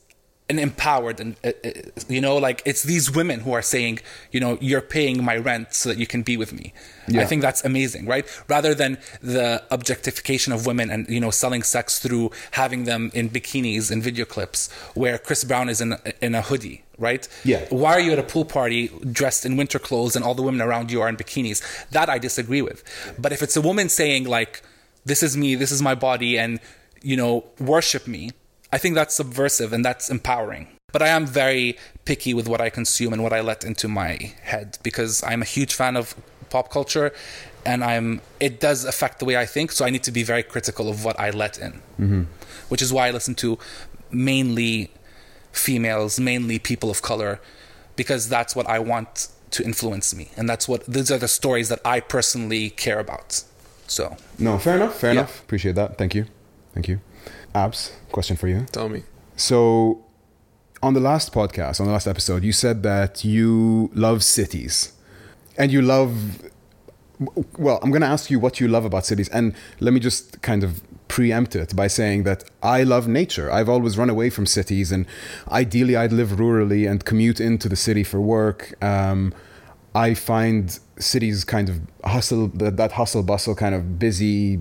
an empowered and uh, uh, you know like it's these women who are saying you know you're paying my rent so that you can be with me. I think that's amazing right? Rather than the objectification of women and you know selling sex through having them in bikinis in video clips where chris brown is in in a hoodie right? Yeah. why are you at a pool party dressed in winter clothes and all the women around you are in bikinis? That i disagree with. But if it's a woman saying like this is me this is my body and you know worship me i think that's subversive and that's empowering. But i am very picky with what i consume and what i let into my head because i'm a huge fan of pop culture and i'm it does affect the way i think so i need to be very critical of what i let in. Mm-hmm. Which is why i listen to mainly females, mainly people of color, because that's what I want to influence me, and that's what these are the stories that I personally care about. So. No fair enough fair Yeah. enough. Appreciate that. Thank you. Thank you. Abs question for you. Tell me. so on the last podcast on the last episode you said that you love cities. And you love well i'm going to ask you what you love about cities. And let me just kind of preempt it by saying that i love nature. I've always run away from cities and ideally i'd live rurally and commute into the city for work. Um, i find cities kind of hustle that, that hustle bustle kind of busy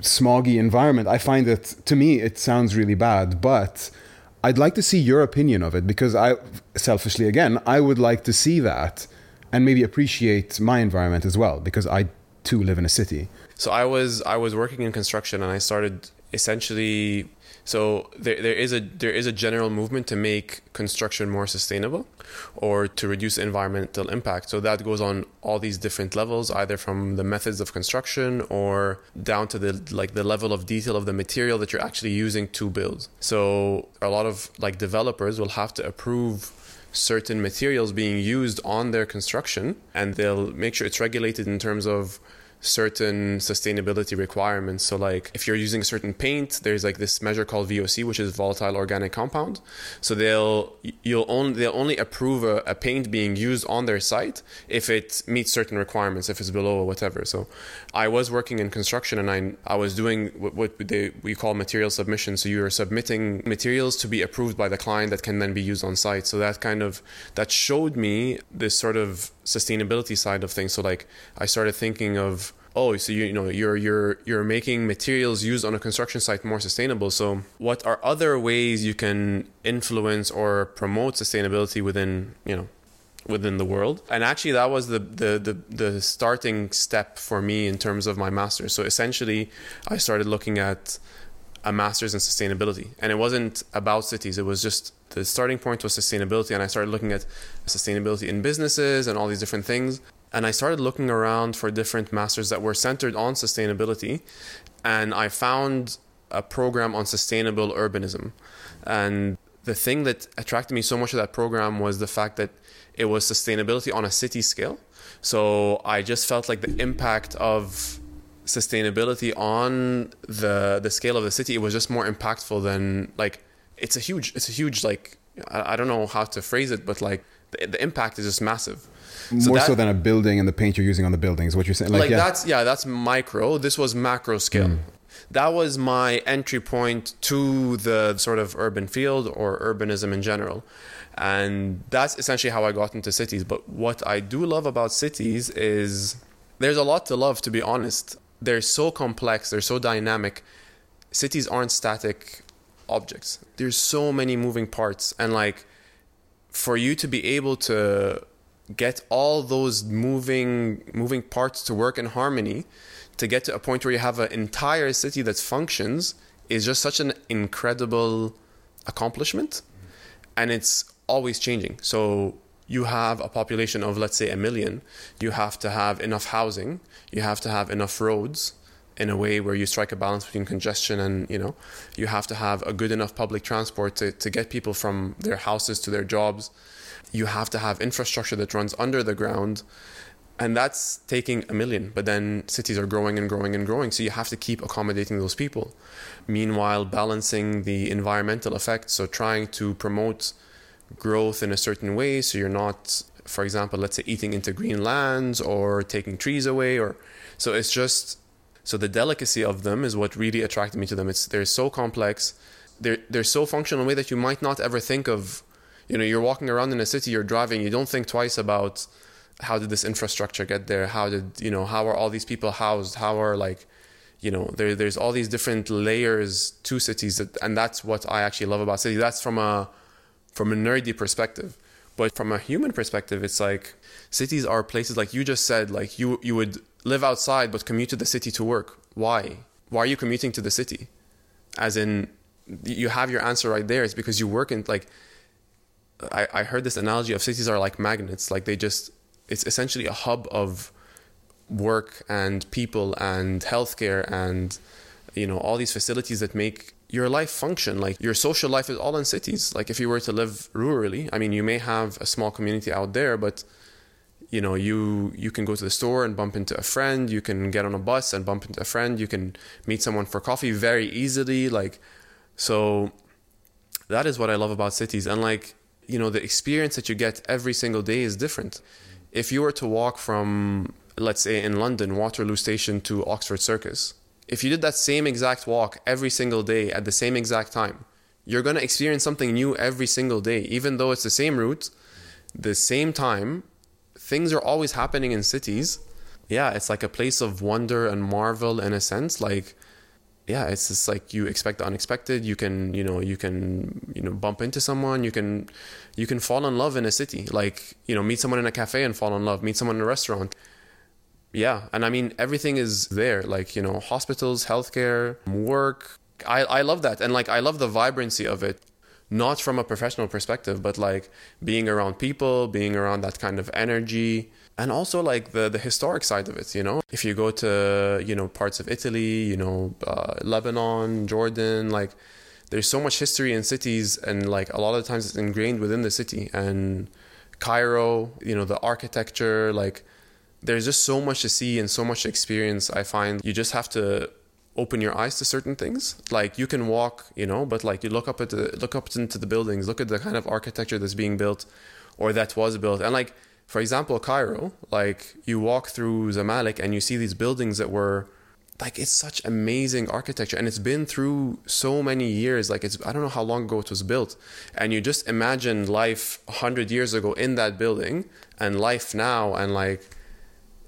smoggy environment. I find it to me it sounds really bad but i'd like to see your opinion of it because i selfishly again i would like to see that and maybe appreciate my environment as well because i too live in a city So I was I was working in construction and I started essentially so there, there is a there is a general movement to make construction more sustainable or to reduce environmental impact. So that goes on all these different levels, either from the methods of construction or down to the like the level of detail of the material that you're actually using to build. So a lot of like developers will have to approve certain materials being used on their construction and they'll make sure it's regulated in terms of certain sustainability requirements. So like if you're using a certain paint there's like this measure called VOC which is volatile organic compound. So they'll you'll only they'll only approve a, a paint being used on their site if it meets certain requirements if it's below or whatever. So I was working in construction and I I was doing what, what they we call material submission. So you're submitting materials to be approved by the client that can then be used on site. So that kind of that showed me this sort of sustainability side of things. So like I started thinking of oh so you, you know you're you're you're making materials used on a construction site more sustainable. So what are other ways you can influence or promote sustainability within you know within the world? And actually that was the, the the the starting step for me in terms of my master. so essentially i started looking at a master's in sustainability. And it wasn't about cities. It was just the starting point was sustainability. And i started looking at sustainability in businesses and all these different things. And i started looking around for different masters that were centered on sustainability. And i found a program on sustainable urbanism. And the thing that attracted me so much to that program was the fact that it was sustainability on a city scale. So I just felt like the impact of sustainability on the the scale of the city it was just more impactful than like it's a huge it's a huge like I, I don't know how to phrase it but like the, the impact is just massive. More that, so than a building and the paint you're using on the buildings what you're saying like, like yeah. that's yeah that's micro. This was macro scale. Mm. that was my entry point to the sort of urban field or urbanism in general. And that's essentially how i got into cities. But what i do love about cities is there's a lot to love to be honest they're so complex, they're so dynamic. Cities aren't static objects. There's so many moving parts and like for you to be able to get all those moving moving parts to work in harmony to get to a point where you have an entire city that functions is just such an incredible accomplishment and it's always changing so you have a population of let's say a million you have to have enough housing you have to have enough roads in a way where you strike a balance between congestion and you know you have to have a good enough public transport to, to get people from their houses to their jobs. You have to have infrastructure that runs under the ground and that's taking a million but then cities are growing and growing and growing. So you have to keep accommodating those people. Meanwhile balancing the environmental effects so trying to promote growth in a certain way so you're not for example let's say eating into green lands or taking trees away or so it's just so the delicacy of them is what really attracted me to them. It's they're so complex. They're they're so functional in a way that you might not ever think of you know you're walking around in a city you're driving you don't think twice about how did this infrastructure get there? How did you know how are all these people housed? How are like you know there there's all these different layers to cities that, and that's what I actually love about cities. That's from a from a nerdy perspective. But from a human perspective, it's like cities are places like you just said, like you you would live outside but commute to the city to work. Why? Why are you commuting to the city? As in you have your answer right there. It's because you work in like I, I heard this analogy of cities are like magnets. Like they just it's essentially a hub of work and people and healthcare and you know all these facilities that make your life function like your social life is all in cities. Like if you were to live rurally i mean you may have a small community out there but you know you you can go to the store and bump into a friend. You can get on a bus and bump into a friend. You can meet someone for coffee very easily like so that is what i love about cities. And like you know the experience that you get every single day is different. If you were to walk from let's say in london waterloo station to oxford circus if you did that same exact walk every single day at the same exact time, you're going to experience something new every single day. Even though it's the same route, the same time, things are always happening in cities. Yeah, it's like a place of wonder and marvel in a sense. Like, yeah, it's just like you expect the unexpected. You can, you know, you can, you know, bump into someone. You can, you can fall in love in a city. Like, you know, meet someone in a cafe and fall in love. Meet someone in a restaurant yeah and i mean everything is there like you know hospitals healthcare work. I i love that and like i love the vibrancy of it not from a professional perspective but like being around people being around that kind of energy and also like the the historic side of it you know? If you go to you know parts of italy you know uh, lebanon jordan like there's so much history in cities and like a lot of times it's ingrained within the city and cairo you know the architecture like there's just so much to see and so much experience. I find you just have to open your eyes to certain things. Like you can walk, you know, but like you look up at the look up into the buildings, look at the kind of architecture that's being built or that was built. And like for example, Cairo, like you walk through Zamalek and you see these buildings that were like it's such amazing architecture and it's been through so many years like it's i don't know how long ago it was built and you just imagine life 100 years ago in that building and life now and like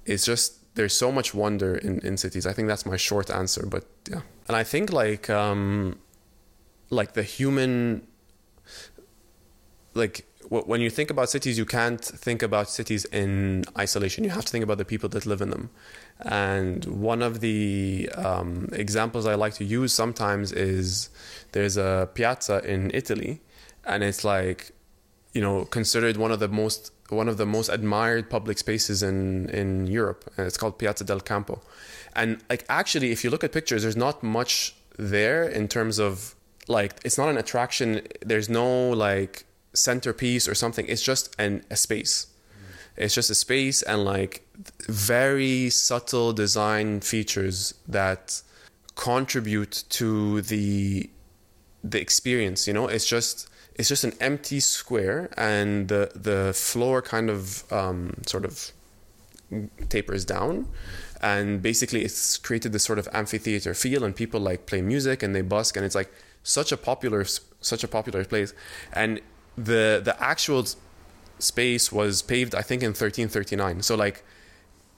it's just there's so much wonder in, in cities. I think that's my short answer, but yeah. And I think like um like the human like when you think about cities, you can't think about cities in isolation. You have to think about the people that live in them. And one of the um, examples I like to use sometimes is there's a piazza in Italy, and it's like, you know, considered one of the most one of the most admired public spaces in in Europe. And it's called Piazza del Campo. And like actually, if you look at pictures, there's not much there in terms of like it's not an attraction. There's no like centerpiece or something. It's just an a space. It's just a space and like very subtle design features that contribute to the the experience. You know, it's just it's just an empty square and the the floor kind of um, sort of tapers down. And basically it's created this sort of amphitheater feel and people like play music and they busk and it's like such a popular such a popular place. And the the actual space was paved i think in 1339 so like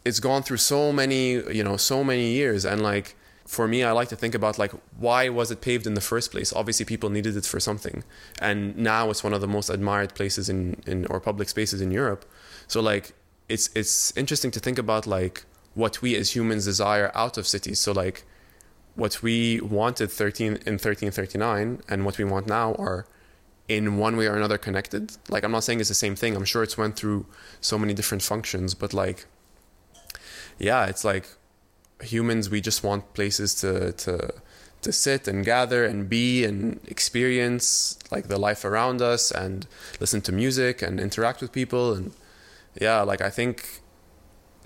it's gone through so many you know so many years and like for me i like to think about like why was it paved in the first place obviously people needed it for something and now it's one of the most admired places in in or public spaces in europe so like it's it's interesting to think about like what we as humans desire out of cities. So like what we wanted 13 in 1339 and what we want now are in one way or another connected. Like I'm not saying it's the same thing. I'm sure it's went through so many different functions, but like yeah, it's like humans we just want places to to to sit and gather and be and experience like the life around us and listen to music and interact with people. And yeah, like I think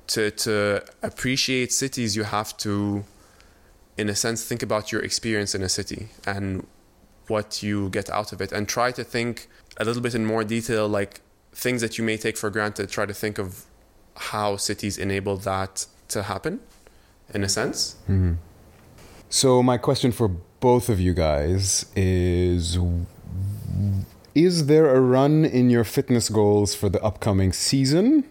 to to appreciate cities, you have to, in a sense, think about your experience in a city and what you get out of it, and try to think a little bit in more detail, like things that you may take for granted. Try to think of how cities enable that to happen, in a sense. Mm-hmm. So my question for both of you guys is is there a run in your fitness goals for the upcoming season?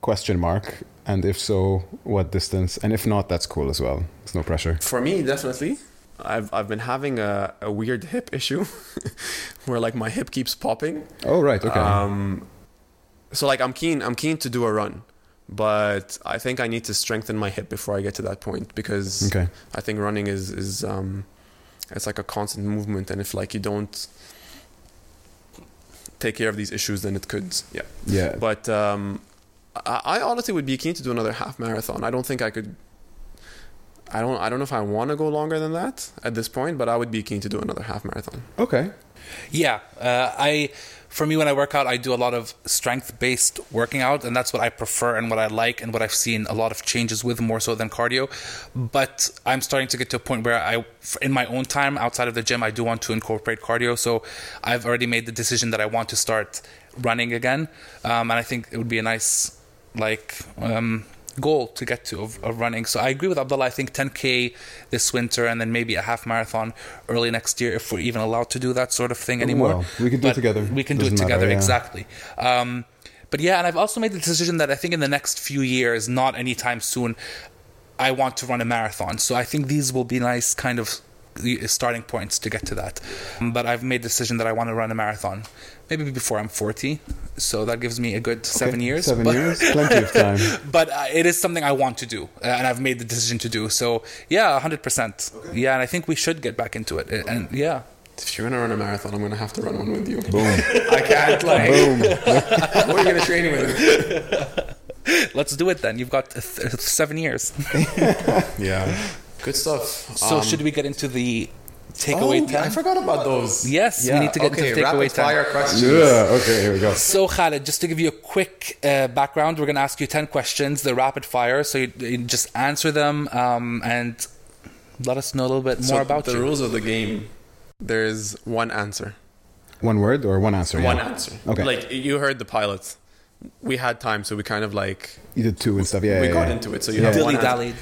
Question mark. And if so, what distance? And if not, that's cool as well. It's no pressure. For me, definitely. I've I've been having a, a weird hip issue where like my hip keeps popping. Oh right, okay. Um, so like I'm keen I'm keen to do a run, but I think I need to strengthen my hip before I get to that point because okay. I think running is is um, it's like a constant movement, and if like you don't take care of these issues, then it could, yeah. Yeah. But um, I, I honestly would be keen to do another half marathon. I don't think I could. I don't. I don't know if I want to go longer than that at this point, but I would be keen to do another half marathon. Okay. Yeah, uh, I for me when I work out, I do a lot of strength based working out, and that's what I prefer and what I like and what I've seen a lot of changes with more so than cardio. But I'm starting to get to a point where I, in my own time outside of the gym, I do want to incorporate cardio. So I've already made the decision that I want to start running again, um, and I think it would be a nice like um, goal to get to of, of, running. So I agree with Abdullah. I think 10k this winter and then maybe a half marathon early next year if we're even allowed to do that sort of thing anymore. Well, we can do but it together. We can Doesn't do it together matter, yeah. exactly. Um, but yeah, and I've also made the decision that I think in the next few years, not anytime soon, I want to run a marathon. So I think these will be nice kind of starting points to get to that. But I've made the decision that I want to run a marathon maybe before I'm 40. So that gives me a good okay. seven years. Seven but, years, plenty of time. but uh, it is something I want to do, uh, and I've made the decision to do. So yeah, 100%. Okay. Yeah, and I think we should get back into it. And yeah. If you're gonna run a marathon, I'm gonna have to run one with you. Boom! I can't like. Boom! what are you gonna train with? Let's do it then. You've got th- seven years. yeah, good stuff. So um, should we get into the takeaway oh, 10. I forgot about those. Yes, yeah. we need to get okay, into takeaway 10. fire questions. Yeah, okay, here we go. So, Khalid, just to give you a quick uh, background, we're going to ask you 10 questions. They're rapid fire, so you, you just answer them um, and let us know a little bit more so about the you. rules of the game. There's one answer. One word or one answer? One yeah. answer. Okay. Like you heard the pilot. We had time, so we kind of like. You did two and stuff, yeah. We yeah, got yeah. into it, so you yeah. have one. Dilly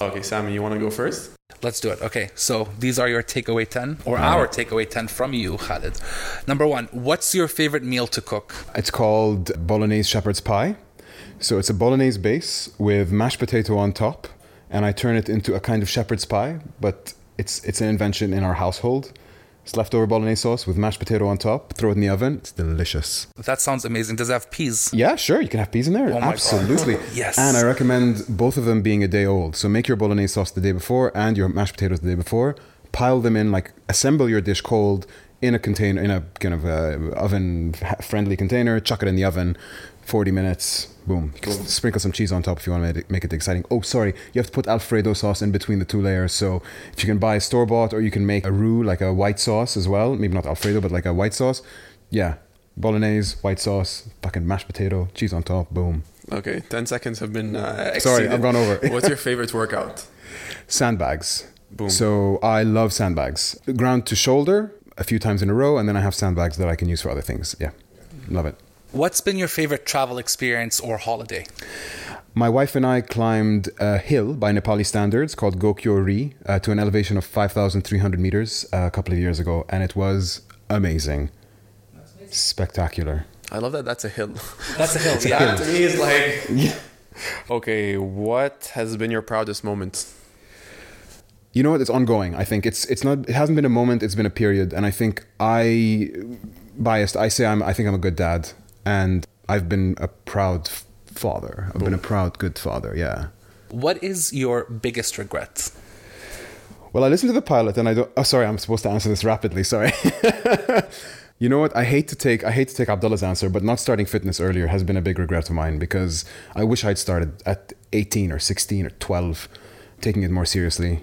Okay, Sammy, you want to go first? Let's do it. Okay, so these are your takeaway 10, or our takeaway 10 from you, Khalid. Number one, what's your favorite meal to cook? It's called bolognese shepherd's pie. So it's a bolognese base with mashed potato on top, and I turn it into a kind of shepherd's pie, but it's it's an invention in our household. It's leftover bolognese sauce with mashed potato on top. Throw it in the oven. It's delicious. That sounds amazing. Does it have peas? Yeah, sure. You can have peas in there. Oh Absolutely. yes. And I recommend both of them being a day old. So make your bolognese sauce the day before and your mashed potatoes the day before. Pile them in, like assemble your dish cold in a container, in a kind of uh, oven friendly container. Chuck it in the oven. 40 minutes. Boom. You can Sprinkle some cheese on top if you want to make it, make it exciting. Oh, sorry. You have to put Alfredo sauce in between the two layers. So if you can buy store bought or you can make a roux, like a white sauce as well. Maybe not Alfredo, but like a white sauce. Yeah. Bolognese, white sauce, fucking mashed potato, cheese on top. Boom. Okay, 10 seconds have been. Uh, Sorry. I've gone over. What's your favorite workout? Sandbags. Boom. So I love sandbags. Ground to shoulder a few times in a row, and then I have sandbags that I can use for other things. Yeah. Love it. What's been your favorite travel experience or holiday? My wife and I climbed a hill by Nepali standards called Gokyo Ri uh, to an elevation of 5,300 meters uh, a couple of years ago, and it was amazing. Spectacular. I love that that's a hill. That's a hill. That yeah. to me is like. Okay, what has been your proudest moment? You know what? It's ongoing. I think it's it's not. It hasn't been a moment. It's been a period, and I think I biased. I say I'm. I think I'm a good dad, and I've been a proud father. I've been a proud good father. Yeah. What is your biggest regret? Well, I listened to the pilot, and I don't. Oh, sorry. I'm supposed to answer this rapidly. Sorry. you know what? I hate to take. I hate to take Abdullah's answer, but not starting fitness earlier has been a big regret of mine because I wish I'd started at 18 or 16 or 12, taking it more seriously.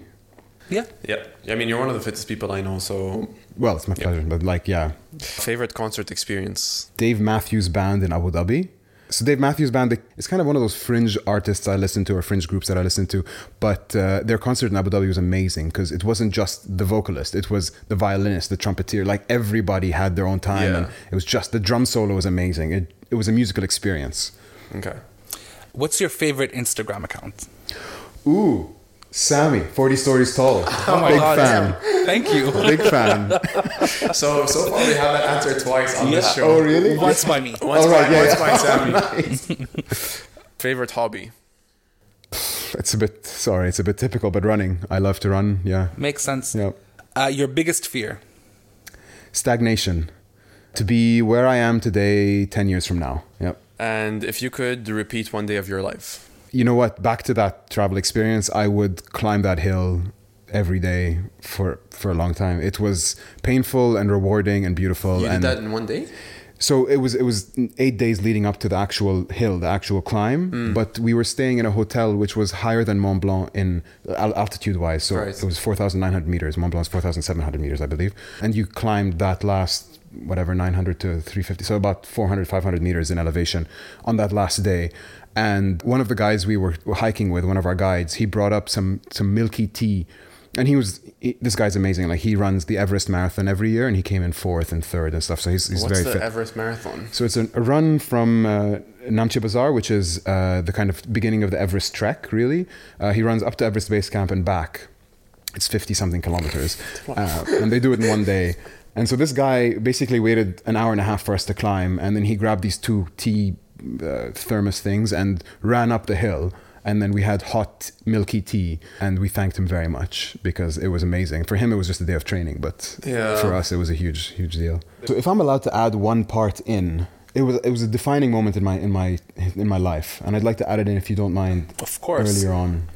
Yeah. Yeah. I mean, you're one of the fittest people I know, so. Well, it's my pleasure, but like, yeah, Favorite concert experience? Dave Matthews Band in Abu Dhabi. So Dave Matthews Band is kind of one of those fringe artists I listen to or fringe groups that I listen to. But uh, their concert in Abu Dhabi was amazing because it wasn't just the vocalist; it was the violinist, the trumpeter. Like everybody had their own time, Yeah. and it was just the drum solo was amazing. It it was a musical experience. Okay. What's your favorite Instagram account? Ooh, Sammy, forty stories tall. Oh my Big God. fan. Thank you. Big fan. So, so far we have that answer twice on this Yeah. show. Oh, really? Once by me. Once All right, by, yeah, once yeah. by Sammy. Favorite hobby? It's a bit sorry. It's a bit typical, but running. I love to run. Yeah. Makes sense. Yeah. Uh, your biggest fear? Stagnation. To be where I am today, ten years from now. Yep. And if you could repeat one day of your life, you know what back to that travel experience i would climb that hill every day for for a long time it was painful and rewarding and beautiful you did and that in one day? so it was it was eight days leading up to the actual hill the actual climb Mm. but we were staying in a hotel which was higher than mont blanc in altitude wise so Right. it was 4900 meters mont Blanc is 4700 meters i believe and you climbed that last whatever 900 to 350 so about 400 500 meters in elevation on that last day and one of the guys we were hiking with one of our guides he brought up some some milky tea and he was he, this guy's amazing like he runs the everest marathon every year and he came in fourth and third and stuff so he's, he's What's very the fit Everest Marathon? so it's a, a run from uh, Namche Bazaar, which is uh, the kind of beginning of the Everest trek, really. Uh, he runs up to Everest Base Camp and back. It's 50 something kilometers. Uh, and they do it in one day. And so this guy basically waited an hour and a half for us to climb. And then he grabbed these two tea uh, thermos things and ran up the hill. And then we had hot, milky tea. And we thanked him very much because it was amazing. For him, it was just a day of training. But Yeah. for us, it was a huge, huge deal. So if I'm allowed to add one part in, it was it was a defining moment in my in my in my life, and I'd like to add it in if you don't mind. Of course. Earlier on,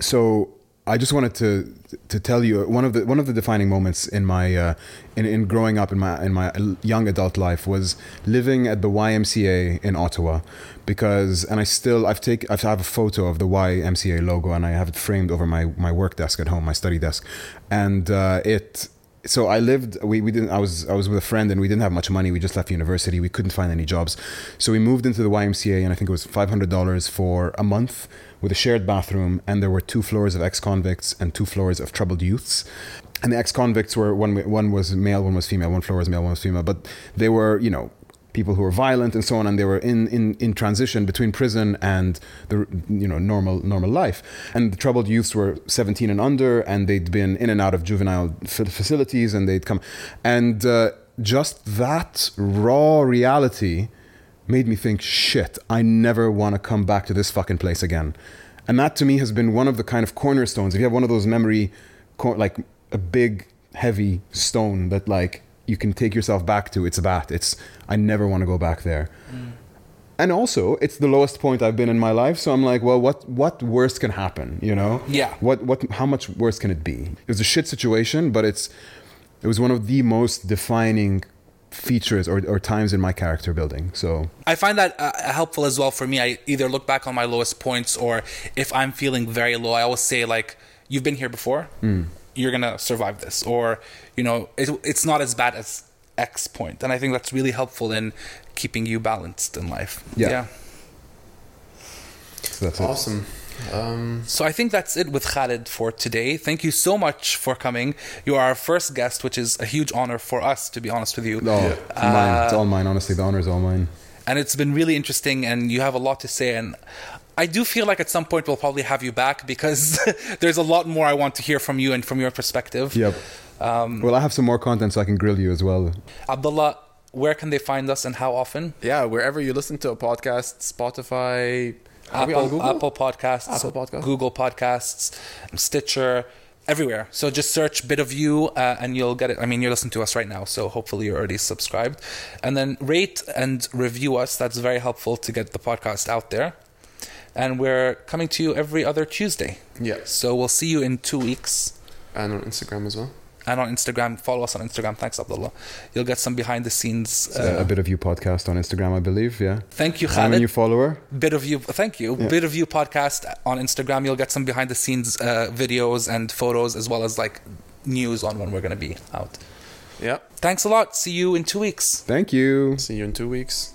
so I just wanted to to tell you one of the one of the defining moments in my uh, in in growing up in my in my young adult life was living at the YMCA in Ottawa because and I still I've take I've, I have a photo of the YMCA logo and I have it framed over my my work desk at home my study desk. And uh, it so I lived we, we didn't I was I was with a friend and we didn't have much money. We just left university. We couldn't find any jobs. So we moved into the YMCA and I think it was $500 for a month with a shared bathroom and there were two floors of ex-convicts and two floors of troubled youths. And the ex-convicts were one one was male one was female one floor was male one was female. But they were you know people who were violent and so on and they were in, in, in transition between prison and the you know normal normal life. And the troubled youths were 17 and under and they'd been in and out of juvenile facilities and they'd come. And uh, just that raw reality made me think shit i never want to come back to this fucking place again. And that to me has been one of the kind of cornerstones. If you have one of those memory cor- like a big heavy stone that like you can take yourself back to it's that it's i never want to go back there. Mm. And also it's the lowest point i've been in my life so i'm like well what what worse can happen you know? Yeah. what what how much worse can it be? It was a shit situation but it's it was one of the most defining features or, or times in my character building. So I find that uh, helpful as well for me. I either look back on my lowest points, or if I'm feeling very low, I always say like, "You've been here before. You're gonna survive this," or you know, it, it's not as bad as X point. point, and I think that's really helpful in keeping you balanced in life. Yeah. so that's it. Awesome. Um, So I think that's it with Khalid for today. Thank you so much for coming. You are our first guest, which is a huge honor for us, to be honest with you. Oh, it's mine. It's all mine. Honestly, the honor is all mine. and it's been really interesting and you have a lot to say and I do feel like at some point we'll probably have you back because there's a lot more I want to hear from you and from your perspective. Yep. Um, well, I have some more content so I can grill you as well. Abdullah, where can they find us and how often? yeah, wherever you listen to a podcast, Spotify, are we on Apple? Apple Podcasts, Apple Podcasts. Google Podcasts, Stitcher, everywhere. So just search Bit of You uh, and you'll get it. I mean, you're listening to us right now, so hopefully you're already subscribed. And then rate and review us. That's very helpful to get the podcast out there. And we're coming to you every other Tuesday. Yeah, So we'll see you in two weeks. and on Instagram as well. And on Instagram, follow us on Instagram. Thanks, Abdullah. You'll get some behind the scenes. Uh, a bit of you podcast on Instagram, I believe. Yeah. thank you, I'm a new follower. Bit of you, thank you. Yeah. Bit of you podcast on Instagram. You'll get some behind the scenes uh, videos and photos, as well as like news on when we're going to be out. Yeah, Thanks a lot. See you in two weeks. Thank you. see you in two weeks.